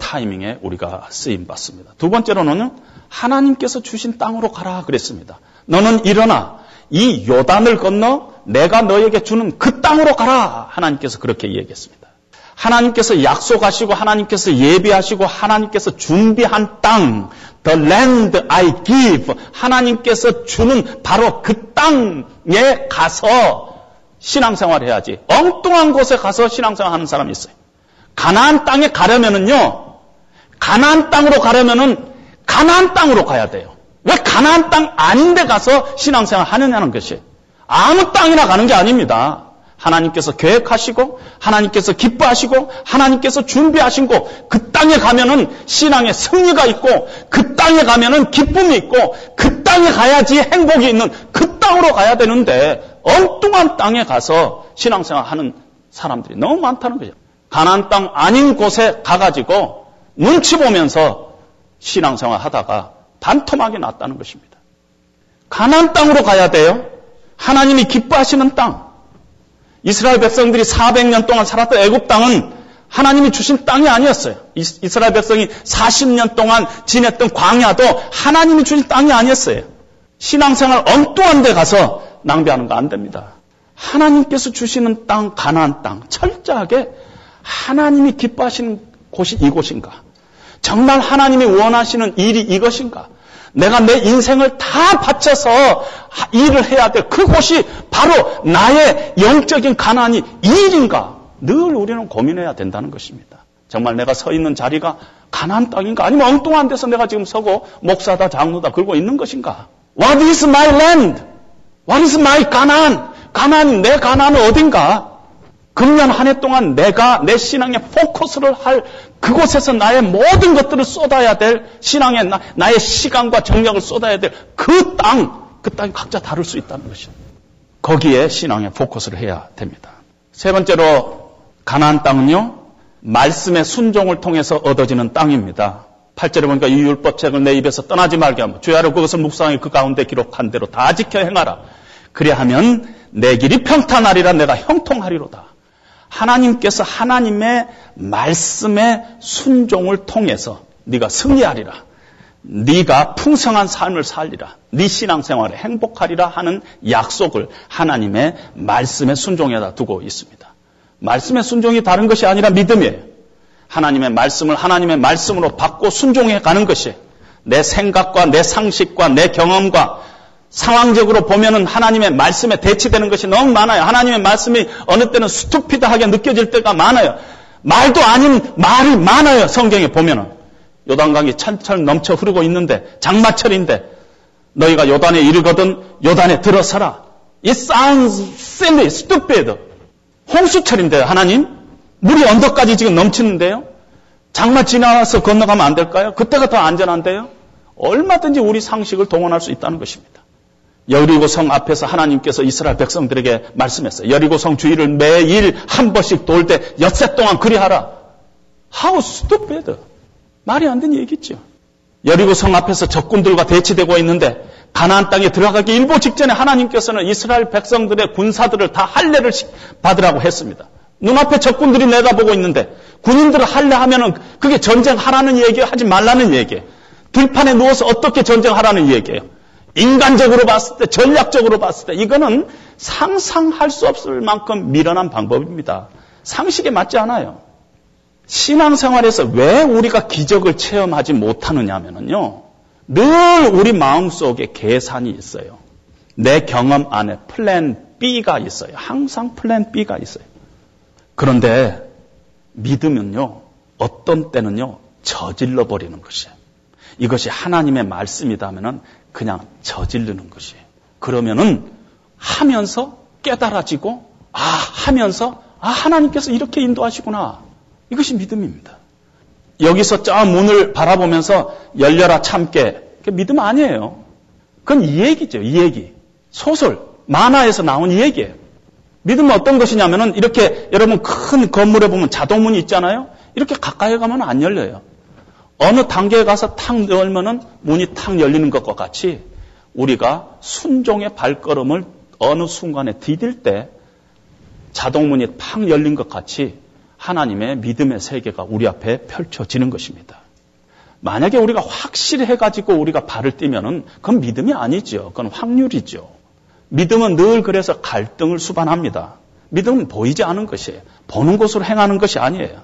타이밍에 우리가 쓰임 받습니다. 두 번째로는 하나님께서 주신 땅으로 가라 그랬습니다. 너는 일어나 이 요단을 건너 내가 너에게 주는 그 땅으로 가라. 하나님께서 그렇게 얘기했습니다. 하나님께서 약속하시고 하나님께서 예비하시고 하나님께서 준비한 땅, the land I give. 하나님께서 주는 바로 그 땅에 가서 신앙생활 해야지. 엉뚱한 곳에 가서 신앙생활 하는 사람이 있어요. 가나안 땅에 가려면은요. 가나안 땅으로 가려면은 가나안 땅으로 가야 돼요. 왜 가나안 땅 아닌데 가서 신앙생활 하느냐는 것이 아무 땅이나 가는 게 아닙니다. 하나님께서 계획하시고 하나님께서 기뻐하시고 하나님께서 준비하신 곳 그 땅에 가면은 신앙의 승리가 있고 그 땅에 가면은 기쁨이 있고 그 땅에 가야지 행복이 있는 그 땅으로 가야 되는데 엉뚱한 땅에 가서 신앙생활 하는 사람들이 너무 많다는 거죠. 가나안 땅 아닌 곳에 가가지고 눈치 보면서 신앙생활 하다가 반토막이 났다는 것입니다. 가나안 땅으로 가야 돼요. 하나님이 기뻐하시는 땅. 이스라엘 백성들이 400년 동안 살았던 애굽 땅은 하나님이 주신 땅이 아니었어요. 이스라엘 백성이 40년 동안 지냈던 광야도 하나님이 주신 땅이 아니었어요. 신앙생활 엉뚱한 데 가서 낭비하는 거 안 됩니다. 하나님께서 주시는 땅, 가나안 땅, 철저하게 하나님이 기뻐하시는 곳이 이곳인가? 정말 하나님이 원하시는 일이 이것인가? 내가 내 인생을 다 바쳐서 일을 해야 될 그곳이 바로 나의 영적인 가난이 이 일인가? 늘 우리는 고민해야 된다는 것입니다. 정말 내가 서 있는 자리가 가난 땅인가? 아니면 엉뚱한 데서 내가 지금 서고 목사다 장로다 그러고 있는 것인가? What is my land? What is my 가난? 가난, 내 가난은 어딘가? 금년 한 해 동안 내가 내 신앙에 포커스를 할 그곳에서 나의 모든 것들을 쏟아야 될 신앙에 나, 나의 시간과 정력을 쏟아야 될 그 땅, 그 땅이 각자 다를 수 있다는 것이죠. 거기에 신앙에 포커스를 해야 됩니다. 세 번째로 가나안 땅은요. 말씀의 순종을 통해서 얻어지는 땅입니다. 8절에 보니까 이 율법책을 내 입에서 떠나지 말게 하며 주야로 그것을 묵상해 그 가운데 기록한 대로 다 지켜 행하라. 그리하면 내 길이 평탄하리라 내가 형통하리로다. 하나님께서 하나님의 말씀의 순종을 통해서 네가 승리하리라. 네가 풍성한 삶을 살리라. 네 신앙생활에 행복하리라 하는 약속을 하나님의 말씀에 순종에다 두고 있습니다. 말씀의 순종이 다른 것이 아니라 믿음이에요. 하나님의 말씀을 하나님의 말씀으로 받고 순종해 가는 것이 내 생각과 내 상식과 내 경험과 상황적으로 보면은 하나님의 말씀에 대치되는 것이 너무 많아요. 하나님의 말씀이 어느 때는 스투피드하게 느껴질 때가 많아요. 말도 아닌 말이 많아요. 성경에 보면은. 요단강이 철철 넘쳐 흐르고 있는데 장마철인데 너희가 요단에 이르거든 요단에 들어서라. It sounds silly, stupid. 홍수철인데 하나님 물이 언덕까지 지금 넘치는데요. 장마 지나와서 건너가면 안 될까요? 그때가 더 안전한데요. 얼마든지 우리 상식을 동원할 수 있다는 것입니다. 여리고 성 앞에서 하나님께서 이스라엘 백성들에게 말씀했어요. 여리고 성 주위를 매일 한 번씩 돌 때 엿새 동안 그리하라. How stupid. 말이 안 되는 얘기죠. 여리고 성 앞에서 적군들과 대치되고 있는데 가나안 땅에 들어가기 일보 직전에 하나님께서는 이스라엘 백성들의 군사들을 다 할례를 받으라고 했습니다. 눈앞에 적군들이 내다보고 있는데 군인들을 할례하면은 그게 전쟁하라는 얘기예요? 하지 말라는 얘기예요? 들판에 누워서 어떻게 전쟁하라는 얘기예요? 인간적으로 봤을 때, 전략적으로 봤을 때 이거는 상상할 수 없을 만큼 미련한 방법입니다. 상식에 맞지 않아요. 신앙생활에서 왜 우리가 기적을 체험하지 못하느냐 하면요. 늘 우리 마음속에 계산이 있어요. 내 경험 안에 plan B가 있어요. 항상 plan B가 있어요. 그런데 믿으면요. 어떤 때는요. 저질러 버리는 것이에요. 이것이 하나님의 말씀이다 하면은 그냥 저지르는 것이에요. 그러면은 하면서 깨달아지고 아 하면서 아 하나님께서 이렇게 인도하시구나. 이것이 믿음입니다. 여기서 저 문을 바라보면서 열려라 참깨. 믿음 아니에요. 그건 이 얘기죠. 이 얘기. 소설, 만화에서 나온 이 얘기예요. 믿음은 어떤 것이냐면은 이렇게 여러분 큰 건물에 보면 자동문이 있잖아요. 이렇게 가까이 가면 안 열려요. 어느 단계에 가서 탁 열면은 문이 탁 열리는 것과 같이 우리가 순종의 발걸음을 어느 순간에 디딜 때 자동문이 팍 열린 것 같이 하나님의 믿음의 세계가 우리 앞에 펼쳐지는 것입니다. 만약에 우리가 확실히 해가지고 우리가 발을 띄면은 그건 믿음이 아니죠. 그건 확률이죠. 믿음은 늘 그래서 갈등을 수반합니다. 믿음은 보이지 않은 것이에요. 보는 것으로 행하는 것이 아니에요.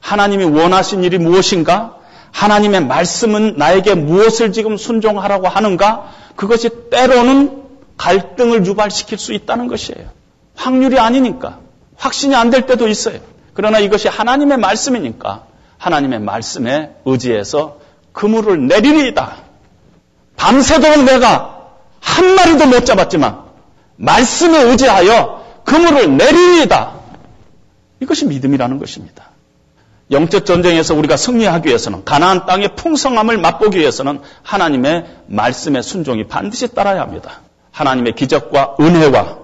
하나님이 원하신 일이 무엇인가? 하나님의 말씀은 나에게 무엇을 지금 순종하라고 하는가? 그것이 때로는 갈등을 유발시킬 수 있다는 것이에요. 확률이 아니니까. 확신이 안 될 때도 있어요. 그러나 이것이 하나님의 말씀이니까 하나님의 말씀에 의지해서 그물을 내리리이다. 밤새도록 내가 한 마리도 못 잡았지만 말씀에 의지하여 그물을 내리리이다. 이것이 믿음이라는 것입니다. 영적 전쟁에서 우리가 승리하기 위해서는 가나안 땅의 풍성함을 맛보기 위해서는 하나님의 말씀의 순종이 반드시 따라야 합니다. 하나님의 기적과 은혜와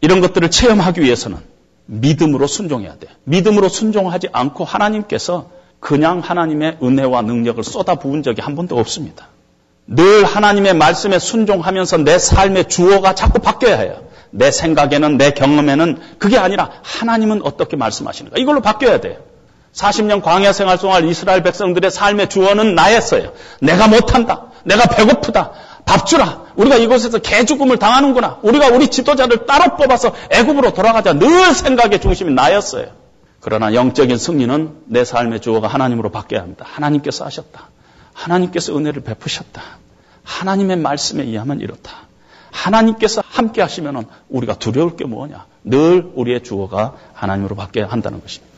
이런 것들을 체험하기 위해서는 믿음으로 순종해야 돼요. 믿음으로 순종하지 않고 하나님께서 그냥 하나님의 은혜와 능력을 쏟아 부은 적이 한 번도 없습니다. 늘 하나님의 말씀에 순종하면서 내 삶의 주어가 자꾸 바뀌어야 해요. 내 생각에는 내 경험에는 그게 아니라 하나님은 어떻게 말씀하시는가 이걸로 바뀌어야 돼요. 40년 광야 생활 동안 이스라엘 백성들의 삶의 주어는 나였어요. 내가 못한다. 내가 배고프다. 밥 주라. 우리가 이곳에서 개죽음을 당하는구나. 우리가 우리 지도자를 따로 뽑아서 애굽으로 돌아가자. 늘 생각의 중심이 나였어요. 그러나 영적인 승리는 내 삶의 주어가 하나님으로 바뀌어야 합니다. 하나님께서 하셨다. 하나님께서 은혜를 베푸셨다. 하나님의 말씀에 의하면 이렇다. 하나님께서 함께 하시면 우리가 두려울 게 뭐냐. 늘 우리의 주어가 하나님으로 바뀌어야 한다는 것입니다.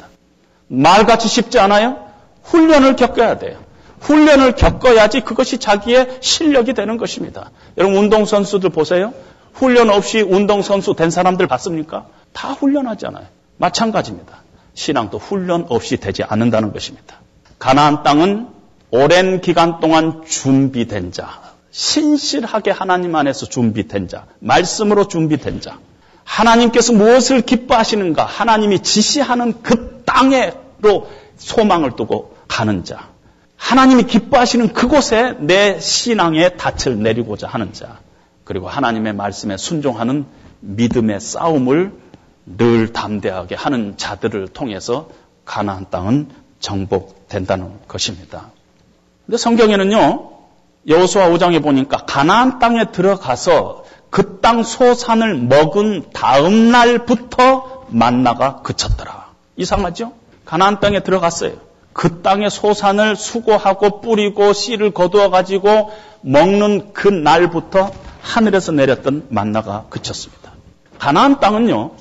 말같이 쉽지 않아요? 훈련을 겪어야 돼요. 훈련을 겪어야지 그것이 자기의 실력이 되는 것입니다. 여러분 운동선수들 보세요. 훈련 없이 운동선수 된 사람들 봤습니까? 다 훈련하잖아요. 마찬가지입니다. 신앙도 훈련 없이 되지 않는다는 것입니다. 가나안 땅은 오랜 기간 동안 준비된 자, 신실하게 하나님 안에서 준비된 자, 말씀으로 준비된 자, 하나님께서 무엇을 기뻐하시는가, 하나님이 지시하는 그 땅에로 소망을 두고 가는 자, 하나님이 기뻐하시는 그곳에 내 신앙의 닻을 내리고자 하는 자, 그리고 하나님의 말씀에 순종하는 믿음의 싸움을 늘 담대하게 하는 자들을 통해서 가나안 땅은 정복된다는 것입니다. 근데 성경에는요. 여호수아 5장에 보니까 가나안 땅에 들어가서 그 땅 소산을 먹은 다음 날부터 만나가 그쳤더라. 이상하죠? 가나안 땅에 들어갔어요. 그 땅의 소산을 수고하고 뿌리고 씨를 거두어 가지고 먹는 그 날부터 하늘에서 내렸던 만나가 그쳤습니다. 가나안 땅은요.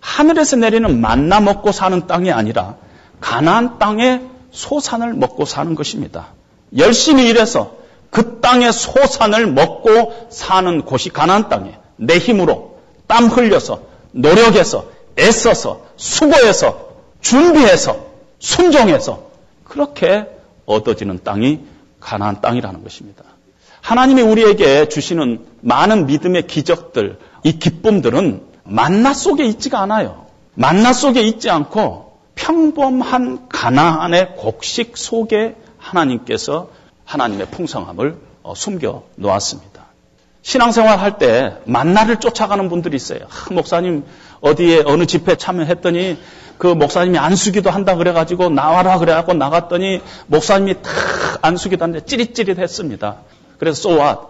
하늘에서 내리는 만나 먹고 사는 땅이 아니라 가나안 땅의 소산을 먹고 사는 것입니다. 열심히 일해서 그 땅의 소산을 먹고 사는 곳이 가나안 땅에 내 힘으로 땀 흘려서 노력해서 애써서 수고해서 준비해서 순종해서 그렇게 얻어지는 땅이 가나안 땅이라는 것입니다. 하나님이 우리에게 주시는 많은 믿음의 기적들, 이 기쁨들은 만나 속에 있지가 않아요. 만나 속에 있지 않고 평범한 가나안의 곡식 속에 하나님께서 하나님의 풍성함을 어, 숨겨 놓았습니다. 신앙생활 할 때 만나를 쫓아가는 분들이 있어요. 아, 목사님 어디에 어느 집회 참여했더니 그 목사님이 안수기도 한다 그래가지고 나와라 그래갖고 나갔더니 목사님이 탁 안수기도 하는데 찌릿찌릿했습니다. 그래서 so what?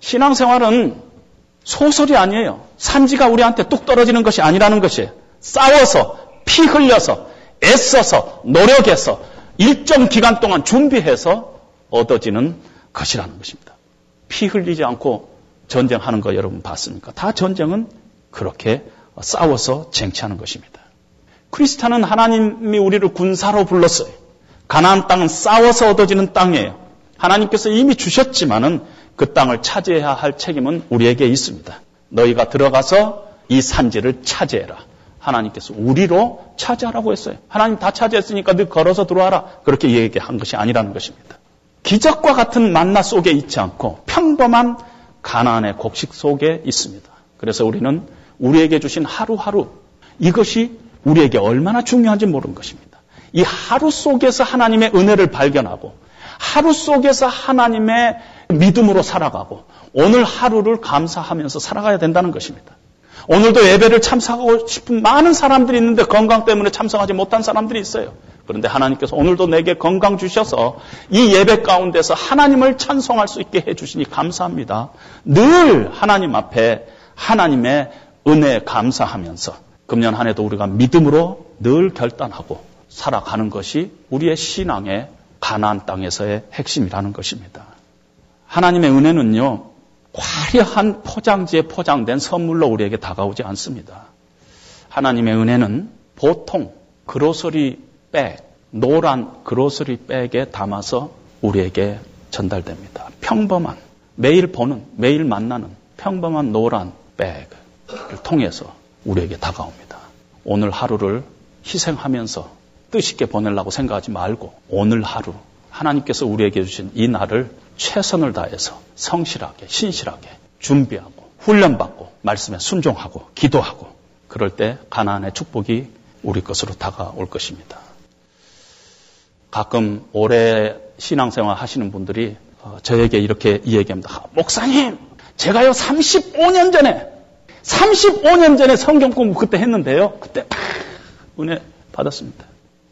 신앙생활은 소설이 아니에요. 산지가 우리한테 뚝 떨어지는 것이 아니라는 것이에요. 싸워서 피 흘려서 애써서 노력해서 일정 기간 동안 준비해서 얻어지는 것이라는 것입니다. 피 흘리지 않고 전쟁하는 거 여러분 봤습니까? 다 전쟁은 그렇게 싸워서 쟁취하는 것입니다. 크리스탄은 하나님이 우리를 군사로 불렀어요. 가나안 땅은 싸워서 얻어지는 땅이에요. 하나님께서 이미 주셨지만은 그 땅을 차지해야 할 책임은 우리에게 있습니다. 너희가 들어가서 이 산지를 차지해라. 하나님께서 우리로 차지하라고 했어요. 하나님 다 차지했으니까 너 걸어서 들어와라. 그렇게 얘기한 것이 아니라는 것입니다. 기적과 같은 만나 속에 있지 않고 평범한 가난의 곡식 속에 있습니다. 그래서 우리는 우리에게 주신 하루하루 이것이 우리에게 얼마나 중요한지 모르는 것입니다. 이 하루 속에서 하나님의 은혜를 발견하고 하루 속에서 하나님의 믿음으로 살아가고 오늘 하루를 감사하면서 살아가야 된다는 것입니다. 오늘도 예배를 참석하고 싶은 많은 사람들이 있는데 건강 때문에 참석하지 못한 사람들이 있어요. 그런데 하나님께서 오늘도 내게 건강 주셔서 이 예배 가운데서 하나님을 찬송할 수 있게 해주시니 감사합니다. 늘 하나님 앞에 하나님의 은혜 감사하면서 금년 한 해도 우리가 믿음으로 늘 결단하고 살아가는 것이 우리의 신앙의 가나안 땅에서의 핵심이라는 것입니다. 하나님의 은혜는요, 화려한 포장지에 포장된 선물로 우리에게 다가오지 않습니다. 하나님의 은혜는 보통 그로서리 백, 노란 그로서리 백에 담아서 우리에게 전달됩니다. 평범한, 매일 보는, 매일 만나는 평범한 노란 백을 통해서 우리에게 다가옵니다. 오늘 하루를 희생하면서 뜻있게 보내려고 생각하지 말고 오늘 하루 하나님께서 우리에게 주신 이 날을 최선을 다해서 성실하게, 신실하게 준비하고 훈련받고 말씀에 순종하고 기도하고 그럴 때 가나안의 축복이 우리 것으로 다가올 것입니다. 가끔 오래 신앙생활 하시는 분들이 어, 저에게 이렇게 이야기합니다. 목사님, 제가요 35년 전에 35년 전에 성경 공부 그때 했는데요. 그때 은혜 받았습니다.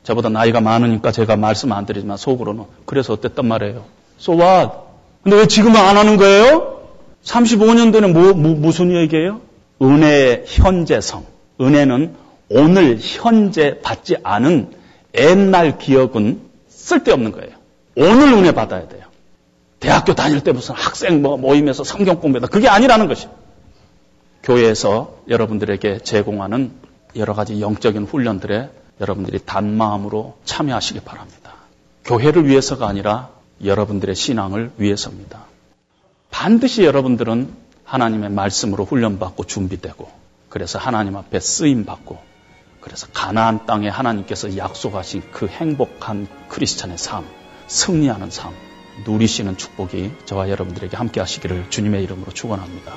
저보다 나이가 많으니까 제가 말씀 안 드리지만 속으로는 그래서 어땠단 말이에요. So what? 근데 왜 지금은 안 하는 거예요? 35년 전에 뭐, 뭐, 무슨 얘기예요? 은혜의 현재성. 은혜는 오늘 현재 받지 않은 옛날 기억은 쓸데없는 거예요. 오늘 은혜 받아야 돼요. 대학교 다닐 때 무슨 학생 뭐 모임에서 성경 공부다 그게 아니라는 것이에요. 교회에서 여러분들에게 제공하는 여러 가지 영적인 훈련들에 여러분들이 단마음으로 참여하시기 바랍니다. 교회를 위해서가 아니라 여러분들의 신앙을 위해서입니다. 반드시 여러분들은 하나님의 말씀으로 훈련받고 준비되고 그래서 하나님 앞에 쓰임 받고 그래서 가나안 땅에 하나님께서 약속하신 그 행복한 크리스찬의 삶, 승리하는 삶 누리시는 축복이 저와 여러분들에게 함께 하시기를 주님의 이름으로 축원합니다.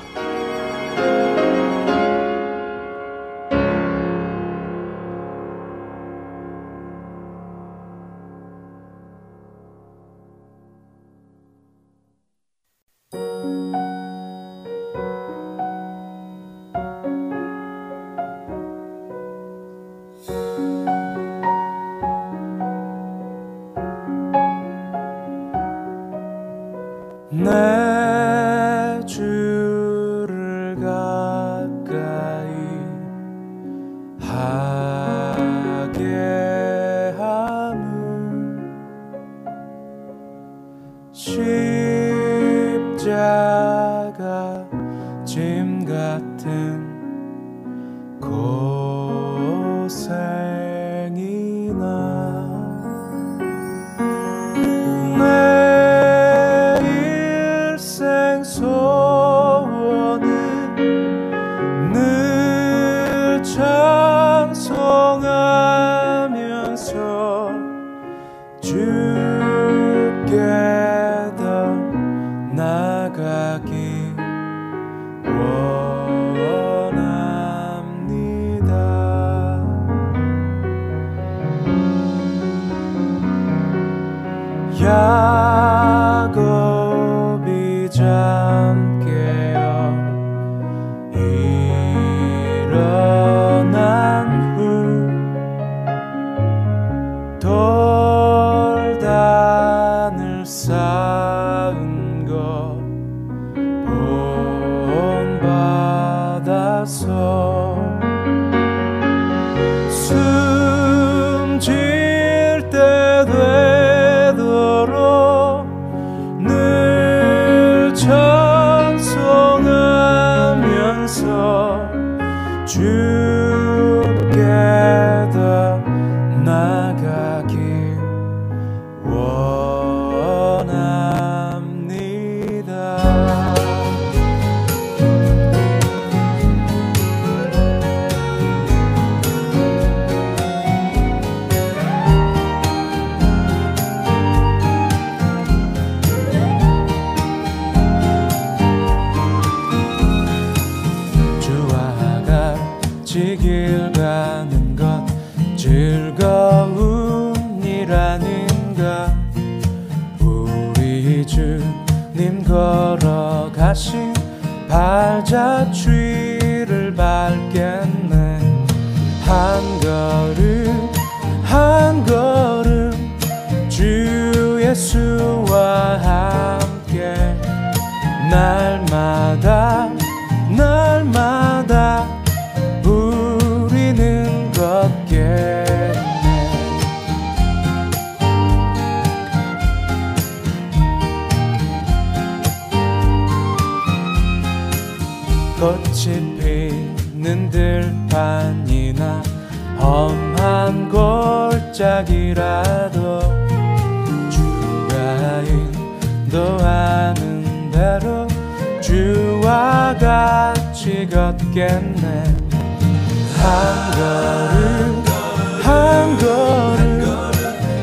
Again. 아니라도 주가 인도하는 대로 주와 같이 걷겠네. 한 걸음 한 걸음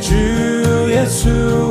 주 예수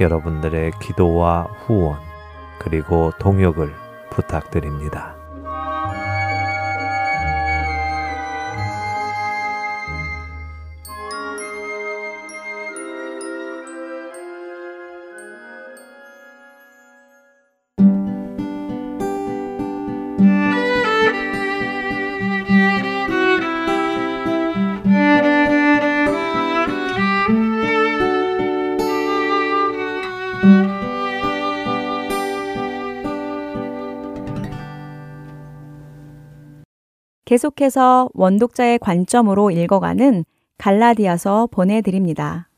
여러분들의 기도와 후원 그리고 동역을 부탁드립니다. 계속해서 원독자의 관점으로 읽어가는 갈라디아서 보내드립니다.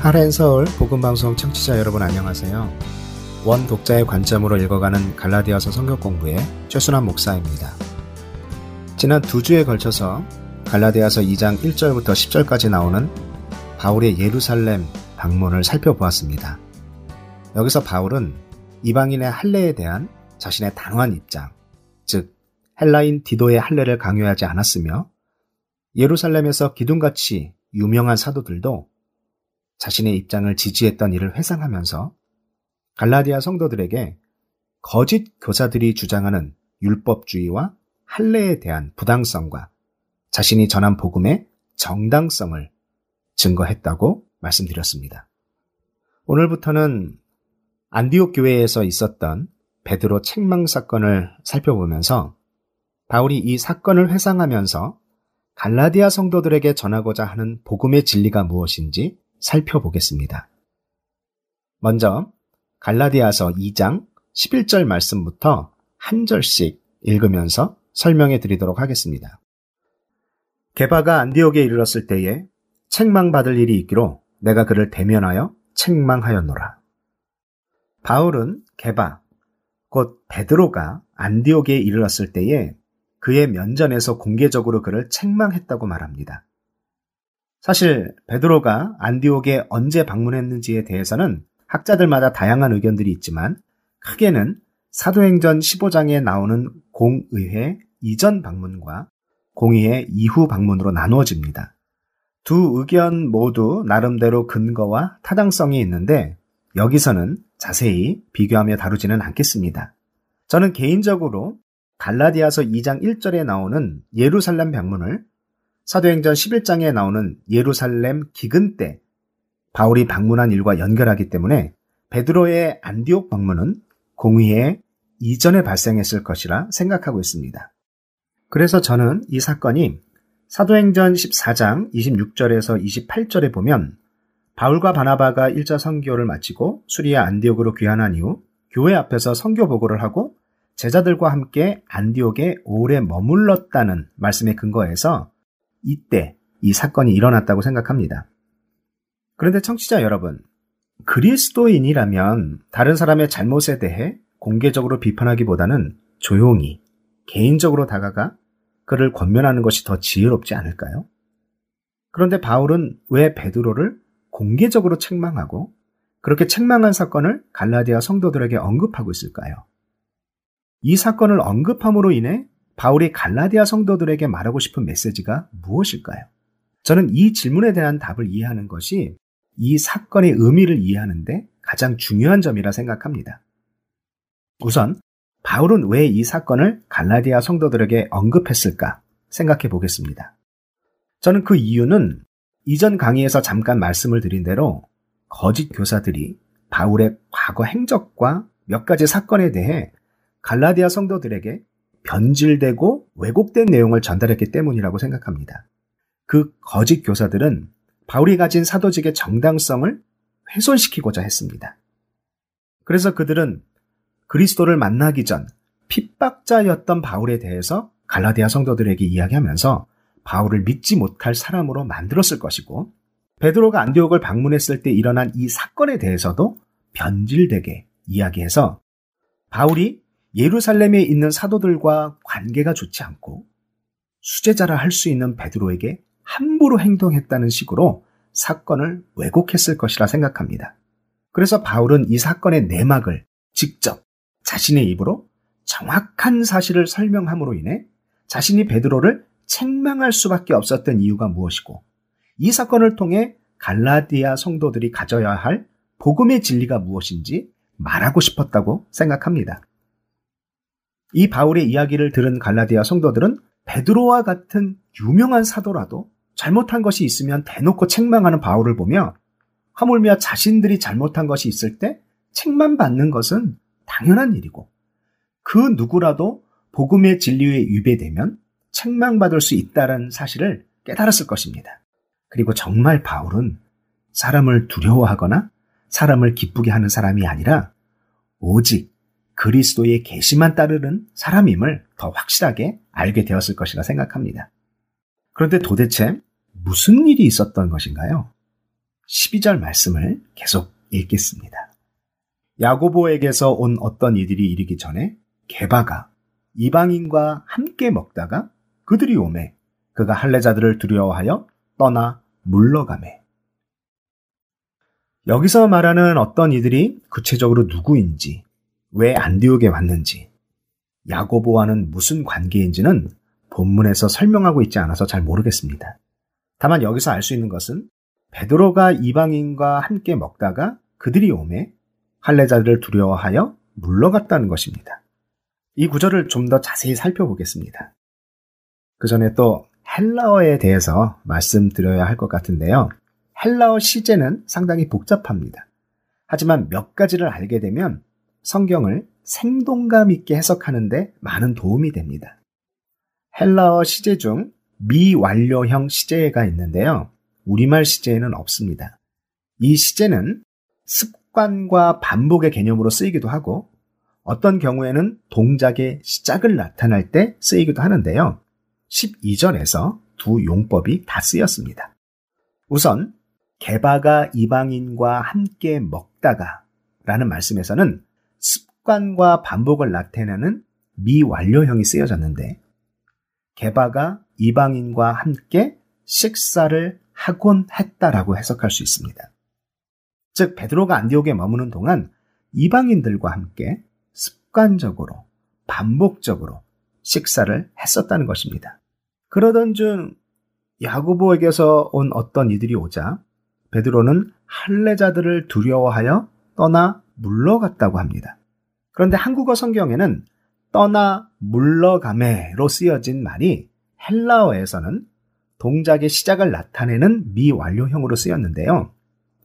하렌서울 복음방송 청취자 여러분 안녕하세요. 원 독자의 관점으로 읽어가는 갈라디아서 성경 공부의 최순환 목사입니다. 지난 두 주에 걸쳐서 갈라디아서 2장 1절부터 10절까지 나오는 바울의 예루살렘 방문을 살펴보았습니다. 여기서 바울은 이방인의 할례에 대한 자신의 단호한 입장, 즉 헬라인 디도의 할례를 강요하지 않았으며 예루살렘에서 기둥같이 유명한 사도들도 자신의 입장을 지지했던 일을 회상하면서 갈라디아 성도들에게 거짓 교사들이 주장하는 율법주의와 할례에 대한 부당성과 자신이 전한 복음의 정당성을 증거했다고 말씀드렸습니다. 오늘부터는 안디옥 교회에서 있었던 베드로 책망 사건을 살펴보면서 바울이 이 사건을 회상하면서 갈라디아 성도들에게 전하고자 하는 복음의 진리가 무엇인지 살펴보겠습니다. 먼저 갈라디아서 2장 11절 말씀부터 한 절씩 읽으면서 설명해 드리도록 하겠습니다. 게바가 안디옥에 이르렀을 때에 책망받을 일이 있기로 내가 그를 대면하여 책망하였노라. 바울은 게바, 곧 베드로가 안디옥에 이르렀을 때에 그의 면전에서 공개적으로 그를 책망했다고 말합니다. 사실 베드로가 안디옥에 언제 방문했는지에 대해서는 학자들마다 다양한 의견들이 있지만 크게는 사도행전 15장에 나오는 공의회 이전 방문과 공의회 이후 방문으로 나누어집니다. 두 의견 모두 나름대로 근거와 타당성이 있는데 여기서는 자세히 비교하며 다루지는 않겠습니다. 저는 개인적으로 갈라디아서 2장 1절에 나오는 예루살렘 방문을 사도행전 11장에 나오는 예루살렘 기근 때 바울이 방문한 일과 연결하기 때문에 베드로의 안디옥 방문은 공의회 이전에 발생했을 것이라 생각하고 있습니다. 그래서 저는 이 사건이 사도행전 14장 26절에서 28절에 보면 바울과 바나바가 1차 선교를 마치고 수리아 안디옥으로 귀환한 이후 교회 앞에서 선교 보고를 하고 제자들과 함께 안디옥에 오래 머물렀다는 말씀에 근거해서 이때 이 사건이 일어났다고 생각합니다. 그런데 청취자 여러분, 그리스도인이라면 다른 사람의 잘못에 대해 공개적으로 비판하기보다는 조용히 개인적으로 다가가 그를 권면하는 것이 더 지혜롭지 않을까요? 그런데 바울은 왜 베드로를 공개적으로 책망하고 그렇게 책망한 사건을 갈라디아 성도들에게 언급하고 있을까요? 이 사건을 언급함으로 인해 바울이 갈라디아 성도들에게 말하고 싶은 메시지가 무엇일까요? 저는 이 질문에 대한 답을 이해하는 것이 이 사건의 의미를 이해하는데 가장 중요한 점이라 생각합니다. 우선 바울은 왜 이 사건을 갈라디아 성도들에게 언급했을까 생각해 보겠습니다. 저는 그 이유는 이전 강의에서 잠깐 말씀을 드린 대로 거짓 교사들이 바울의 과거 행적과 몇 가지 사건에 대해 갈라디아 성도들에게 변질되고 왜곡된 내용을 전달했기 때문이라고 생각합니다. 그 거짓 교사들은 바울이 가진 사도직의 정당성을 훼손시키고자 했습니다. 그래서 그들은 그리스도를 만나기 전 핍박자였던 바울에 대해서 갈라디아 성도들에게 이야기하면서 바울을 믿지 못할 사람으로 만들었을 것이고 베드로가 안디옥을 방문했을 때 일어난 이 사건에 대해서도 변질되게 이야기해서 바울이 예루살렘에 있는 사도들과 관계가 좋지 않고 수제자라 할 수 있는 베드로에게 함부로 행동했다는 식으로 사건을 왜곡했을 것이라 생각합니다. 그래서 바울은 이 사건의 내막을 직접 자신의 입으로 정확한 사실을 설명함으로 인해 자신이 베드로를 책망할 수밖에 없었던 이유가 무엇이고 이 사건을 통해 갈라디아 성도들이 가져야 할 복음의 진리가 무엇인지 말하고 싶었다고 생각합니다. 이 바울의 이야기를 들은 갈라디아 성도들은 베드로와 같은 유명한 사도라도 잘못한 것이 있으면 대놓고 책망하는 바울을 보며 하물며 자신들이 잘못한 것이 있을 때 책망받는 것은 당연한 일이고 그 누구라도 복음의 진리에 위배되면 책망받을 수 있다는 사실을 깨달았을 것입니다. 그리고 정말 바울은 사람을 두려워하거나 사람을 기쁘게 하는 사람이 아니라 오직 그리스도의 계시만 따르는 사람임을 더 확실하게 알게 되었을 것이라 생각합니다. 그런데 도대체 무슨 일이 있었던 것인가요? 12절 말씀을 계속 읽겠습니다. 야고보에게서 온 어떤 이들이 이르기 전에 게바가 이방인과 함께 먹다가 그들이 오매 그가 할례자들을 두려워하여 떠나 물러가매. 여기서 말하는 어떤 이들이 구체적으로 누구인지, 왜 안디옥에 왔는지, 야고보와는 무슨 관계인지는 본문에서 설명하고 있지 않아서 잘 모르겠습니다. 다만 여기서 알 수 있는 것은 베드로가 이방인과 함께 먹다가 그들이 오매 할례자들을 두려워하여 물러갔다는 것입니다. 이 구절을 좀 더 자세히 살펴보겠습니다. 그 전에 또 헬라어에 대해서 말씀드려야 할 것 같은데요. 헬라어 시제는 상당히 복잡합니다. 하지만 몇 가지를 알게 되면 성경을 생동감 있게 해석하는데 많은 도움이 됩니다. 헬라어 시제 중 미완료형 시제가 있는데요. 우리말 시제에는 없습니다. 이 시제는 습 관과 반복의 개념으로 쓰이기도 하고 어떤 경우에는 동작의 시작을 나타날 때 쓰이기도 하는데요. 12절에서 두 용법이 다 쓰였습니다. 우선 개바가 이방인과 함께 먹다가 라는 말씀에서는 습관과 반복을 나타내는 미완료형이 쓰여졌는데 개바가 이방인과 함께 식사를 하곤 했다라고 해석할 수 있습니다. 즉 베드로가 안디옥에 머무는 동안 이방인들과 함께 습관적으로 반복적으로 식사를 했었다는 것입니다. 그러던 중 야고보에게서 온 어떤 이들이 오자 베드로는 할례자들을 두려워하여 떠나 물러갔다고 합니다. 그런데 한국어 성경에는 떠나 물러가매로 쓰여진 말이 헬라어에서는 동작의 시작을 나타내는 미완료형으로 쓰였는데요.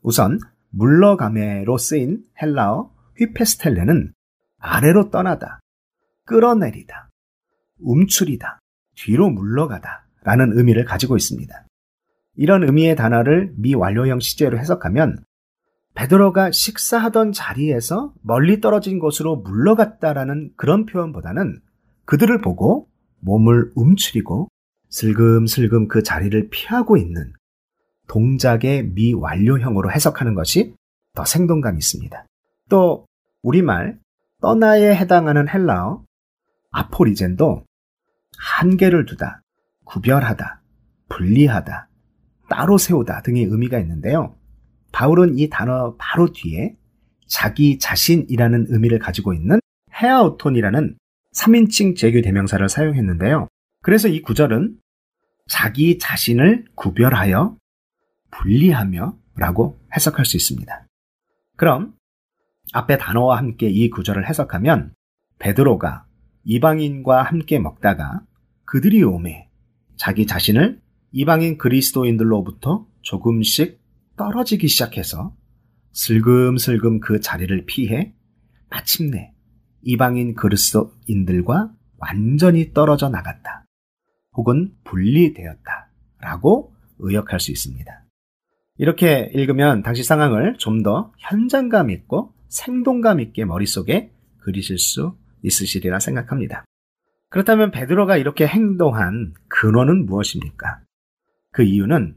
우선 물러가매로 쓰인 헬라어 휘페스텔레는 아래로 떠나다, 끌어내리다, 움츠리다, 뒤로 물러가다 라는 의미를 가지고 있습니다. 이런 의미의 단어를 미완료형 시제로 해석하면 베드로가 식사하던 자리에서 멀리 떨어진 곳으로 물러갔다라는 그런 표현보다는 그들을 보고 몸을 움츠리고 슬금슬금 그 자리를 피하고 있는 동작의 미완료형으로 해석하는 것이 더 생동감이 있습니다. 또 우리말 떠나에 해당하는 헬라어 아포리젠도 한계를 두다, 구별하다, 분리하다, 따로 세우다 등의 의미가 있는데요. 바울은 이 단어 바로 뒤에 자기 자신이라는 의미를 가지고 있는 헤아우톤이라는 3인칭 제규 대명사를 사용했는데요. 그래서 이 구절은 자기 자신을 구별하여 분리하며 라고 해석할 수 있습니다. 그럼 앞에 단어와 함께 이 구절을 해석하면 베드로가 이방인과 함께 먹다가 그들이 오매 자기 자신을 이방인 그리스도인들로부터 조금씩 떨어지기 시작해서 슬금슬금 그 자리를 피해 마침내 이방인 그리스도인들과 완전히 떨어져 나갔다. 혹은 분리되었다. 라고 의역할 수 있습니다. 이렇게 읽으면 당시 상황을 좀 더 현장감 있고 생동감 있게 머릿속에 그리실 수 있으시리라 생각합니다. 그렇다면 베드로가 이렇게 행동한 근원은 무엇입니까? 그 이유는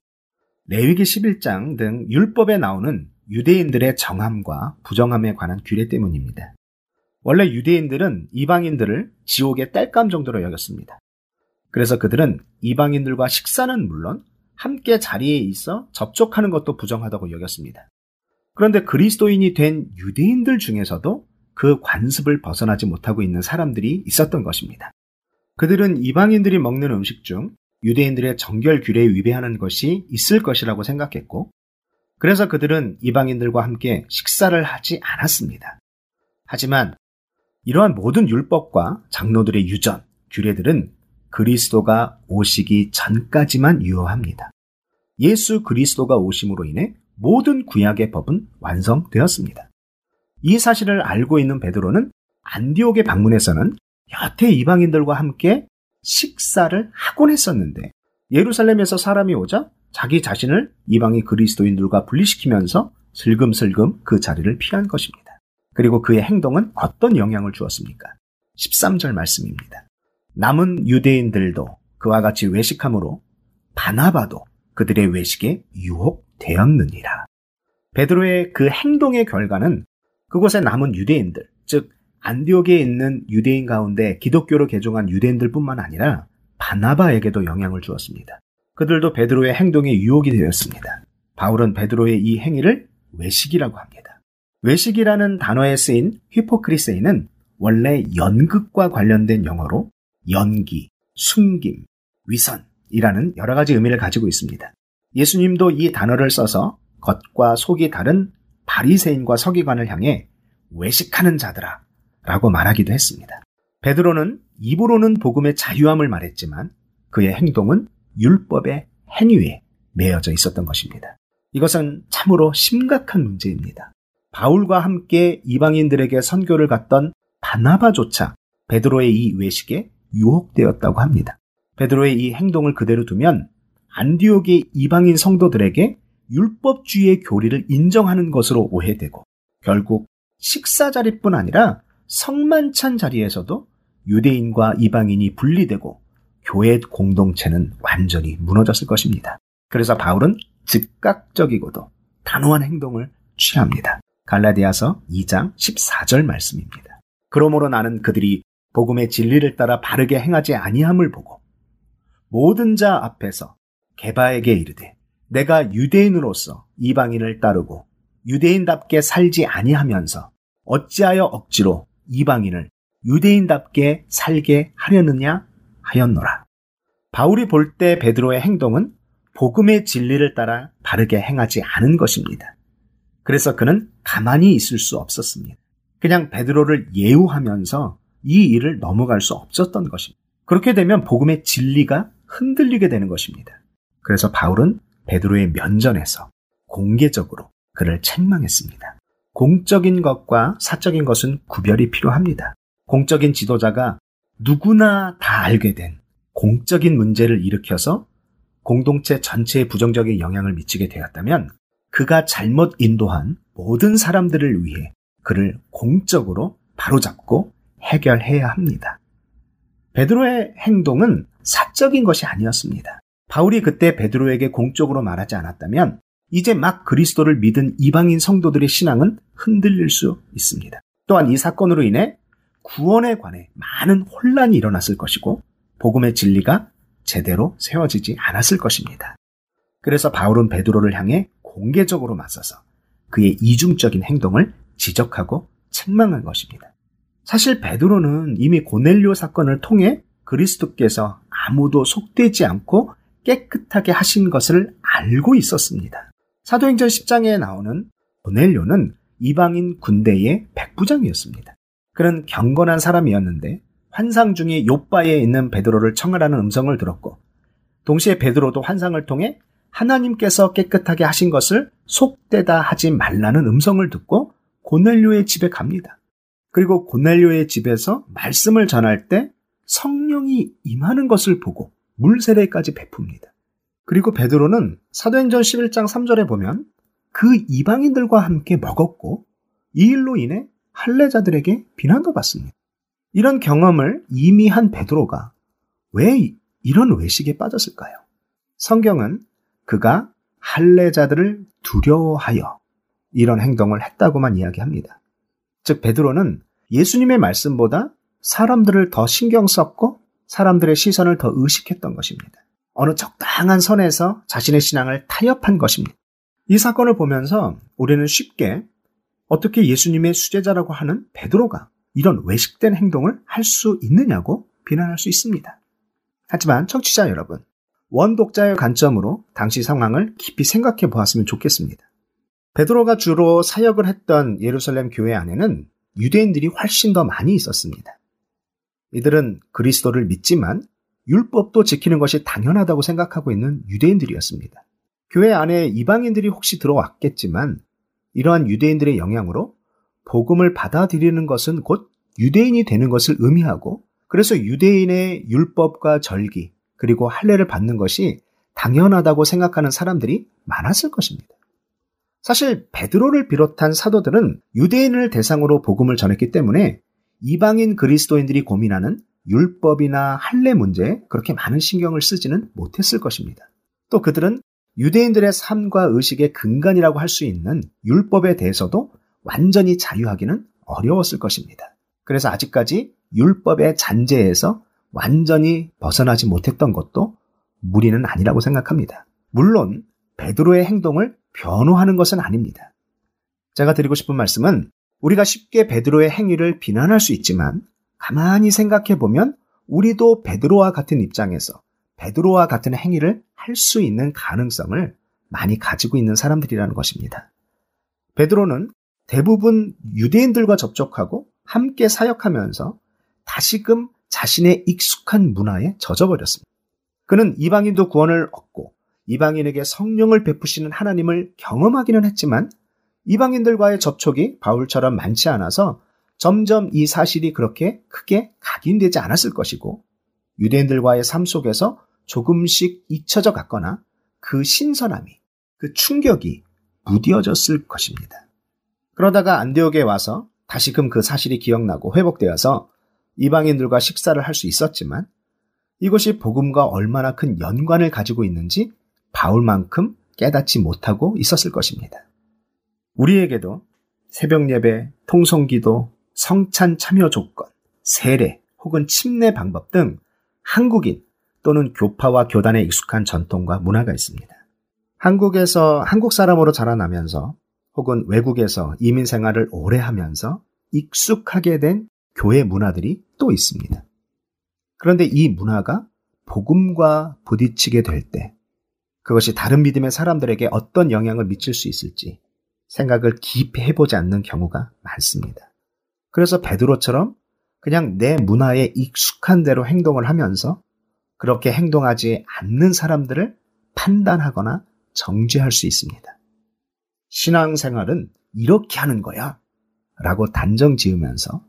레위기 11장 등 율법에 나오는 유대인들의 정함과 부정함에 관한 규례 때문입니다. 원래 유대인들은 이방인들을 지옥의 땔감 정도로 여겼습니다. 그래서 그들은 이방인들과 식사는 물론 함께 자리에 있어 접촉하는 것도 부정하다고 여겼습니다. 그런데 그리스도인이 된 유대인들 중에서도 그 관습을 벗어나지 못하고 있는 사람들이 있었던 것입니다. 그들은 이방인들이 먹는 음식 중 유대인들의 정결 규례에 위배하는 것이 있을 것이라고 생각했고, 그래서 그들은 이방인들과 함께 식사를 하지 않았습니다. 하지만 이러한 모든 율법과 장로들의 유전, 규례들은 그리스도가 오시기 전까지만 유효합니다. 예수 그리스도가 오심으로 인해 모든 구약의 법은 완성되었습니다. 이 사실을 알고 있는 베드로는 안디옥의 방문에서는 여태 이방인들과 함께 식사를 하곤 했었는데 예루살렘에서 사람이 오자 자기 자신을 이방인 그리스도인들과 분리시키면서 슬금슬금 그 자리를 피한 것입니다. 그리고 그의 행동은 어떤 영향을 주었습니까? 13절 말씀입니다. 남은 유대인들도 그와 같이 외식함으로 바나바도 그들의 외식에 유혹되었느니라. 베드로의 그 행동의 결과는 그곳에 남은 유대인들, 즉 안디옥에 있는 유대인 가운데 기독교로 개종한 유대인들뿐만 아니라 바나바에게도 영향을 주었습니다. 그들도 베드로의 행동에 유혹이 되었습니다. 바울은 베드로의 이 행위를 외식이라고 합니다. 외식이라는 단어에 쓰인 히포크리세이는 원래 연극과 관련된 영어로 연기, 숨김, 위선이라는 여러 가지 의미를 가지고 있습니다. 예수님도 이 단어를 써서 겉과 속이 다른 바리새인과 서기관을 향해 외식하는 자들아 라고 말하기도 했습니다. 베드로는 입으로는 복음의 자유함을 말했지만 그의 행동은 율법의 행위에 매여져 있었던 것입니다. 이것은 참으로 심각한 문제입니다. 바울과 함께 이방인들에게 선교를 갔던 바나바조차 베드로의 이 외식에 유혹되었다고 합니다. 베드로의 이 행동을 그대로 두면 안디옥의 이방인 성도들에게 율법주의의 교리를 인정하는 것으로 오해되고 결국 식사 자리뿐 아니라 성만찬 자리에서도 유대인과 이방인이 분리되고 교회 공동체는 완전히 무너졌을 것입니다. 그래서 바울은 즉각적이고도 단호한 행동을 취합니다. 갈라디아서 2장 14절 말씀입니다. 그러므로 나는 그들이 복음의 진리를 따라 바르게 행하지 아니함을 보고 모든 자 앞에서 개바에게 이르되 내가 유대인으로서 이방인을 따르고 유대인답게 살지 아니하면서 어찌하여 억지로 이방인을 유대인답게 살게 하려느냐 하였노라. 바울이 볼 때 베드로의 행동은 복음의 진리를 따라 바르게 행하지 않은 것입니다. 그래서 그는 가만히 있을 수 없었습니다. 그냥 베드로를 예우하면서 이 일을 넘어갈 수 없었던 것입니다. 그렇게 되면 복음의 진리가 흔들리게 되는 것입니다. 그래서 바울은 베드로의 면전에서 공개적으로 그를 책망했습니다. 공적인 것과 사적인 것은 구별이 필요합니다. 공적인 지도자가 누구나 다 알게 된 공적인 문제를 일으켜서 공동체 전체에 부정적인 영향을 미치게 되었다면 그가 잘못 인도한 모든 사람들을 위해 그를 공적으로 바로잡고 해결해야 합니다. 베드로의 행동은 사적인 것이 아니었습니다. 바울이 그때 베드로에게 공적으로 말하지 않았다면 이제 막 그리스도를 믿은 이방인 성도들의 신앙은 흔들릴 수 있습니다. 또한 이 사건으로 인해 구원에 관해 많은 혼란이 일어났을 것이고 복음의 진리가 제대로 세워지지 않았을 것입니다. 그래서 바울은 베드로를 향해 공개적으로 맞서서 그의 이중적인 행동을 지적하고 책망한 것입니다. 사실 베드로는 이미 고넬료 사건을 통해 그리스도께서 아무도 속되지 않고 깨끗하게 하신 것을 알고 있었습니다. 사도행전 10장에 나오는 고넬료는 이방인 군대의 백부장이었습니다. 그는 경건한 사람이었는데 환상 중에 요바에 있는 베드로를 청하라는 음성을 들었고 동시에 베드로도 환상을 통해 하나님께서 깨끗하게 하신 것을 속되다 하지 말라는 음성을 듣고 고넬료의 집에 갑니다. 그리고 고넬료의 집에서 말씀을 전할 때 성령이 임하는 것을 보고 물세례까지 베풉니다. 그리고 베드로는 사도행전 11장 3절에 보면 그 이방인들과 함께 먹었고 이 일로 인해 할례자들에게 비난도 받습니다. 이런 경험을 이미 한 베드로가 왜 이런 외식에 빠졌을까요? 성경은 그가 할례자들을 두려워하여 이런 행동을 했다고만 이야기합니다. 즉 베드로는 예수님의 말씀보다 사람들을 더 신경 썼고 사람들의 시선을 더 의식했던 것입니다. 어느 적당한 선에서 자신의 신앙을 타협한 것입니다. 이 사건을 보면서 우리는 쉽게 어떻게 예수님의 수제자라고 하는 베드로가 이런 외식된 행동을 할 수 있느냐고 비난할 수 있습니다. 하지만 청취자 여러분, 원독자의 관점으로 당시 상황을 깊이 생각해 보았으면 좋겠습니다. 베드로가 주로 사역을 했던 예루살렘 교회 안에는 유대인들이 훨씬 더 많이 있었습니다. 이들은 그리스도를 믿지만 율법도 지키는 것이 당연하다고 생각하고 있는 유대인들이었습니다. 교회 안에 이방인들이 혹시 들어왔겠지만 이러한 유대인들의 영향으로 복음을 받아들이는 것은 곧 유대인이 되는 것을 의미하고 그래서 유대인의 율법과 절기 그리고 할례를 받는 것이 당연하다고 생각하는 사람들이 많았을 것입니다. 사실 베드로를 비롯한 사도들은 유대인을 대상으로 복음을 전했기 때문에 이방인 그리스도인들이 고민하는 율법이나 할례 문제에 그렇게 많은 신경을 쓰지는 못했을 것입니다. 또 그들은 유대인들의 삶과 의식의 근간이라고 할 수 있는 율법에 대해서도 완전히 자유하기는 어려웠을 것입니다. 그래서 아직까지 율법의 잔재에서 완전히 벗어나지 못했던 것도 무리는 아니라고 생각합니다. 물론 베드로의 행동을 변호하는 것은 아닙니다. 제가 드리고 싶은 말씀은 우리가 쉽게 베드로의 행위를 비난할 수 있지만 가만히 생각해 보면 우리도 베드로와 같은 입장에서 베드로와 같은 행위를 할 수 있는 가능성을 많이 가지고 있는 사람들이라는 것입니다. 베드로는 대부분 유대인들과 접촉하고 함께 사역하면서 다시금 자신의 익숙한 문화에 젖어버렸습니다. 그는 이방인도 구원을 얻고 이방인에게 성령을 베푸시는 하나님을 경험하기는 했지만 이방인들과의 접촉이 바울처럼 많지 않아서 점점 이 사실이 그렇게 크게 각인되지 않았을 것이고 유대인들과의 삶 속에서 조금씩 잊혀져 갔거나 그 신선함이, 그 충격이 무뎌졌을 것입니다. 그러다가 안디옥에 와서 다시금 그 사실이 기억나고 회복되어서 이방인들과 식사를 할 수 있었지만 이것이 복음과 얼마나 큰 연관을 가지고 있는지 바울만큼 깨닫지 못하고 있었을 것입니다. 우리에게도 새벽 예배, 통성 기도, 성찬 참여 조건, 세례 혹은 침례 방법 등 한국인 또는 교파와 교단에 익숙한 전통과 문화가 있습니다. 한국에서 한국 사람으로 자라나면서 혹은 외국에서 이민 생활을 오래 하면서 익숙하게 된 교회 문화들이 또 있습니다. 그런데 이 문화가 복음과 부딪히게 될 때 그것이 다른 믿음의 사람들에게 어떤 영향을 미칠 수 있을지 생각을 깊이 해보지 않는 경우가 많습니다. 그래서 베드로처럼 그냥 내 문화에 익숙한 대로 행동을 하면서 그렇게 행동하지 않는 사람들을 판단하거나 정죄할 수 있습니다. 신앙생활은 이렇게 하는 거야. 라고 단정 지으면서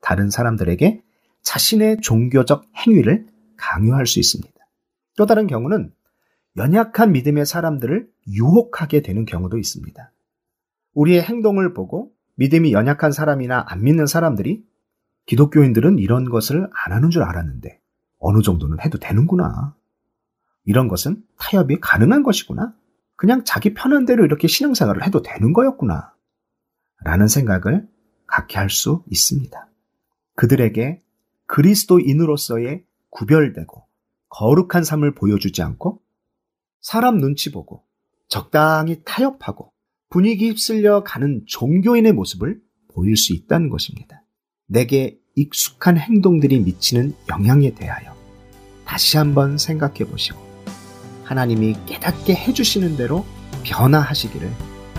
다른 사람들에게 자신의 종교적 행위를 강요할 수 있습니다. 또 다른 경우는 연약한 믿음의 사람들을 유혹하게 되는 경우도 있습니다. 우리의 행동을 보고 믿음이 연약한 사람이나 안 믿는 사람들이 기독교인들은 이런 것을 안 하는 줄 알았는데 어느 정도는 해도 되는구나. 이런 것은 타협이 가능한 것이구나. 그냥 자기 편한 대로 이렇게 신앙생활을 해도 되는 거였구나. 라는 생각을 갖게 할 수 있습니다. 그들에게 그리스도인으로서의 구별되고 거룩한 삶을 보여주지 않고 사람 눈치 보고 적당히 타협하고 분위기 휩쓸려 가는 종교인의 모습을 보일 수 있다는 것입니다. 내게 익숙한 행동들이 미치는 영향에 대하여 다시 한번 생각해 보시고 하나님이 깨닫게 해주시는 대로 변화하시기를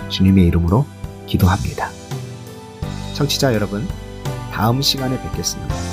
주님의 이름으로 기도합니다. 청취자 여러분, 다음 시간에 뵙겠습니다.